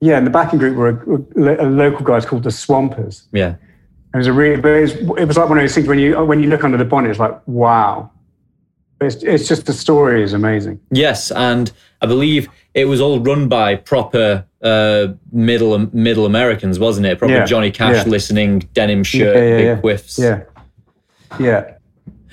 yeah, and the backing group were a, a local guys called the Swampers. yeah, It was a really, but it was, it was like one of those things when you when you look under the bonnet, it's like wow. It's, it's just the story is amazing. yes, and I believe it was all run by proper uh, middle middle Americans, wasn't it? Proper Yeah, Johnny Cash yeah. listening, denim shirt, Yeah, yeah, big whiffs. Yeah, yeah,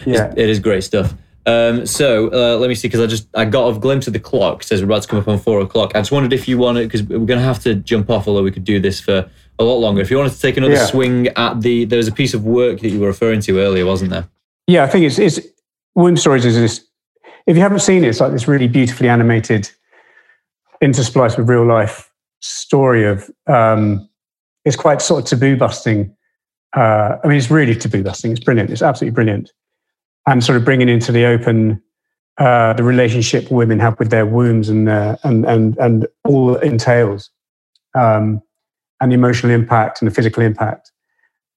yeah. It is great stuff. Um, so uh, let me see, because I just I got a glimpse of the clock. It says we're about to come up on four o'clock. I just wondered if you wanted, because we're going to have to jump off, although we could do this for a lot longer. If you wanted to take another Yeah. swing at the, there was a piece of work that you were referring to earlier, wasn't there? Yeah, I think it's it's Womb Stories is this. If you haven't seen it, it's like this really beautifully animated, interspliced with real life story of um, it's quite sort of taboo busting. Uh, I mean, it's really taboo busting. It's brilliant. It's absolutely brilliant, and sort of bringing into the open uh, the relationship women have with their wombs and uh, and and and all it entails, um, and the emotional impact and the physical impact,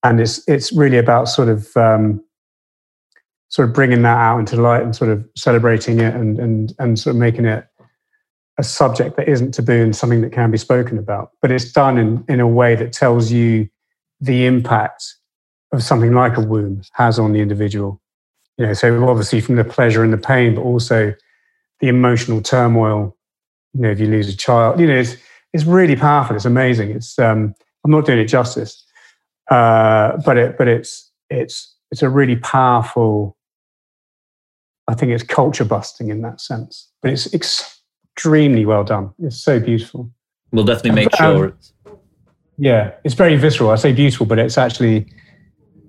and it's it's really about sort of um, sort of bringing that out into light and sort of celebrating it and and and sort of making it a subject that isn't taboo and something that can be spoken about, but it's done in in a way that tells you the impact of something like a womb has on the individual you know, so obviously from the pleasure and the pain, but also the emotional turmoil. You know, if you lose a child, you know, it's it's really powerful. It's amazing. It's um, I'm not doing it justice, uh, but it but it's it's it's a really powerful. I think it's culture busting in that sense, but it's extremely well done. It's so beautiful. We'll definitely make um, sure. yeah, it's very visceral. I say beautiful, but it's actually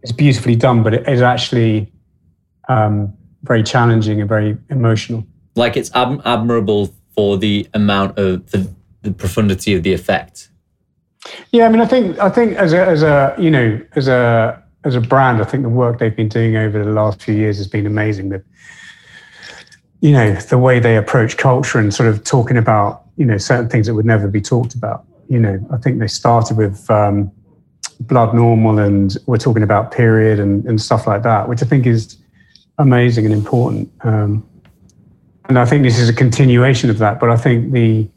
it's beautifully done. But it is actually um, very challenging and very emotional. Like it's ab- admirable for the amount of the, the profundity of the effect. Yeah, I mean, I think I think as a as a you know as a as a brand, I think the work they've been doing over the last few years has been amazing. That you know the way they approach culture and sort of talking about you know certain things that would never be talked about. You know, I think they started with um, blood normal, and we're talking about period and, and stuff like that, which I think is amazing and important. Um, and I think this is a continuation of that. But I think the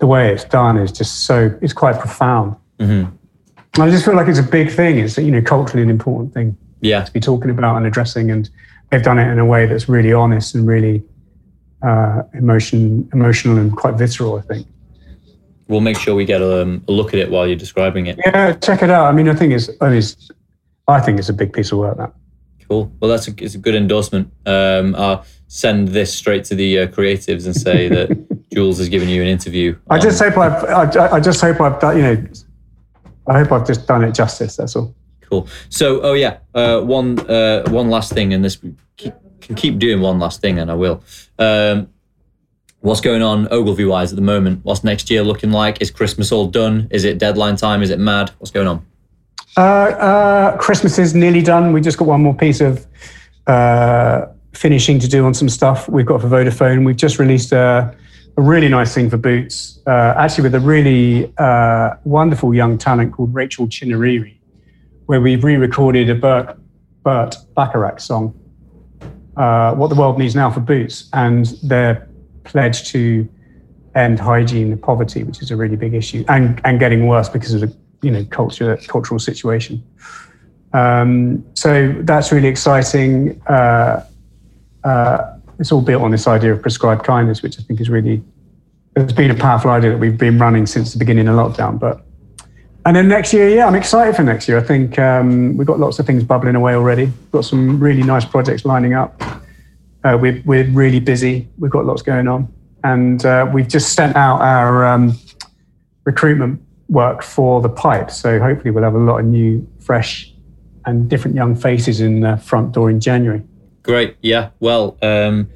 the way it's done is just so it's quite profound. Mm-hmm. I just feel like it's a big thing. It's you know culturally an important thing. Yeah. To be talking about and addressing, and they've done it in a way that's really honest and really uh, emotion emotional and quite visceral. I think. We'll make sure we get a, um, a look at it while you're describing it. Yeah, check it out. I mean, I think it's, I, mean, it's, I think it's a big piece of work. That. Cool. Well, that's a, it's a good endorsement. Um, I'll send this straight to the uh, creatives and say that Jules has given you an interview. I just hope I've. I, I just hope I've done. You know, I hope I've just done it justice. That's all. Cool. So, oh yeah, uh, one uh, one last thing, and this keep, can keep doing one last thing, and I will. Um, what's going on Ogilvy wise at the moment? What's next year looking like? Is Christmas all done? Is it deadline time? Is it mad? What's going on? Uh, uh, Christmas is nearly done. We just got one more piece of uh, finishing to do on some stuff we've got for Vodafone. We've just released a, a really nice thing for Boots, uh, actually with a really uh, wonderful young talent called Rachel Chinouriri, where we've re-recorded a Burt, Burt Bacharach song, uh, "What the World Needs Now" for Boots, and their pledge to end hygiene poverty, which is a really big issue, and and getting worse because of the you know culture cultural situation. Um, so that's really exciting. Uh, uh, it's all built on this idea of prescribed kindness, which I think is really has been a powerful idea that we've been running since the beginning of lockdown. But and then next year, yeah, I'm excited for next year. I think um, we've got lots of things bubbling away already. We've got some really nice projects lining up. Uh, we're, we're really busy. We've got lots going on. And uh, we've just sent out our um, recruitment work for the pipe. So hopefully we'll have a lot of new, fresh, and different young faces in the front door in January. Great. Yeah. Well, um,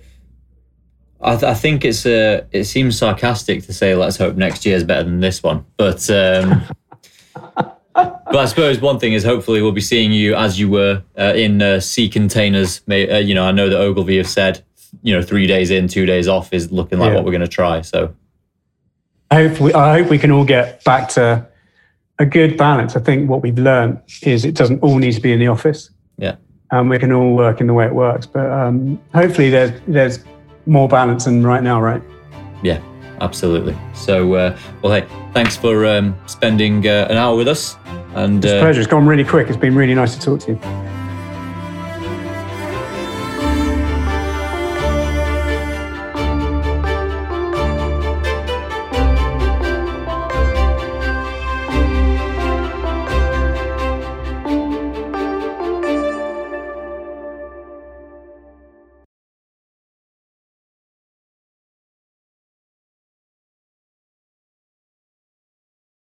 I, th- I, think it's uh, it seems sarcastic to say let's hope next year is better than this one, but um, but I suppose one thing is hopefully we'll be seeing you as you were uh, in uh, sea containers. May, uh, you know, I know that Ogilvy have said you know three days in, two days off is looking like yeah. what we're going to try. So I hope we, I hope we can all get back to a good balance. I think what we've learned is it doesn't all need to be in the office. Yeah. And we can all work in the way it works. But um, hopefully there's there's more balance than right now, right? Yeah, absolutely. So, uh, well, hey, thanks for um, spending uh, an hour with us. And it's a uh, pleasure. It's gone really quick. It's been really nice to talk to you.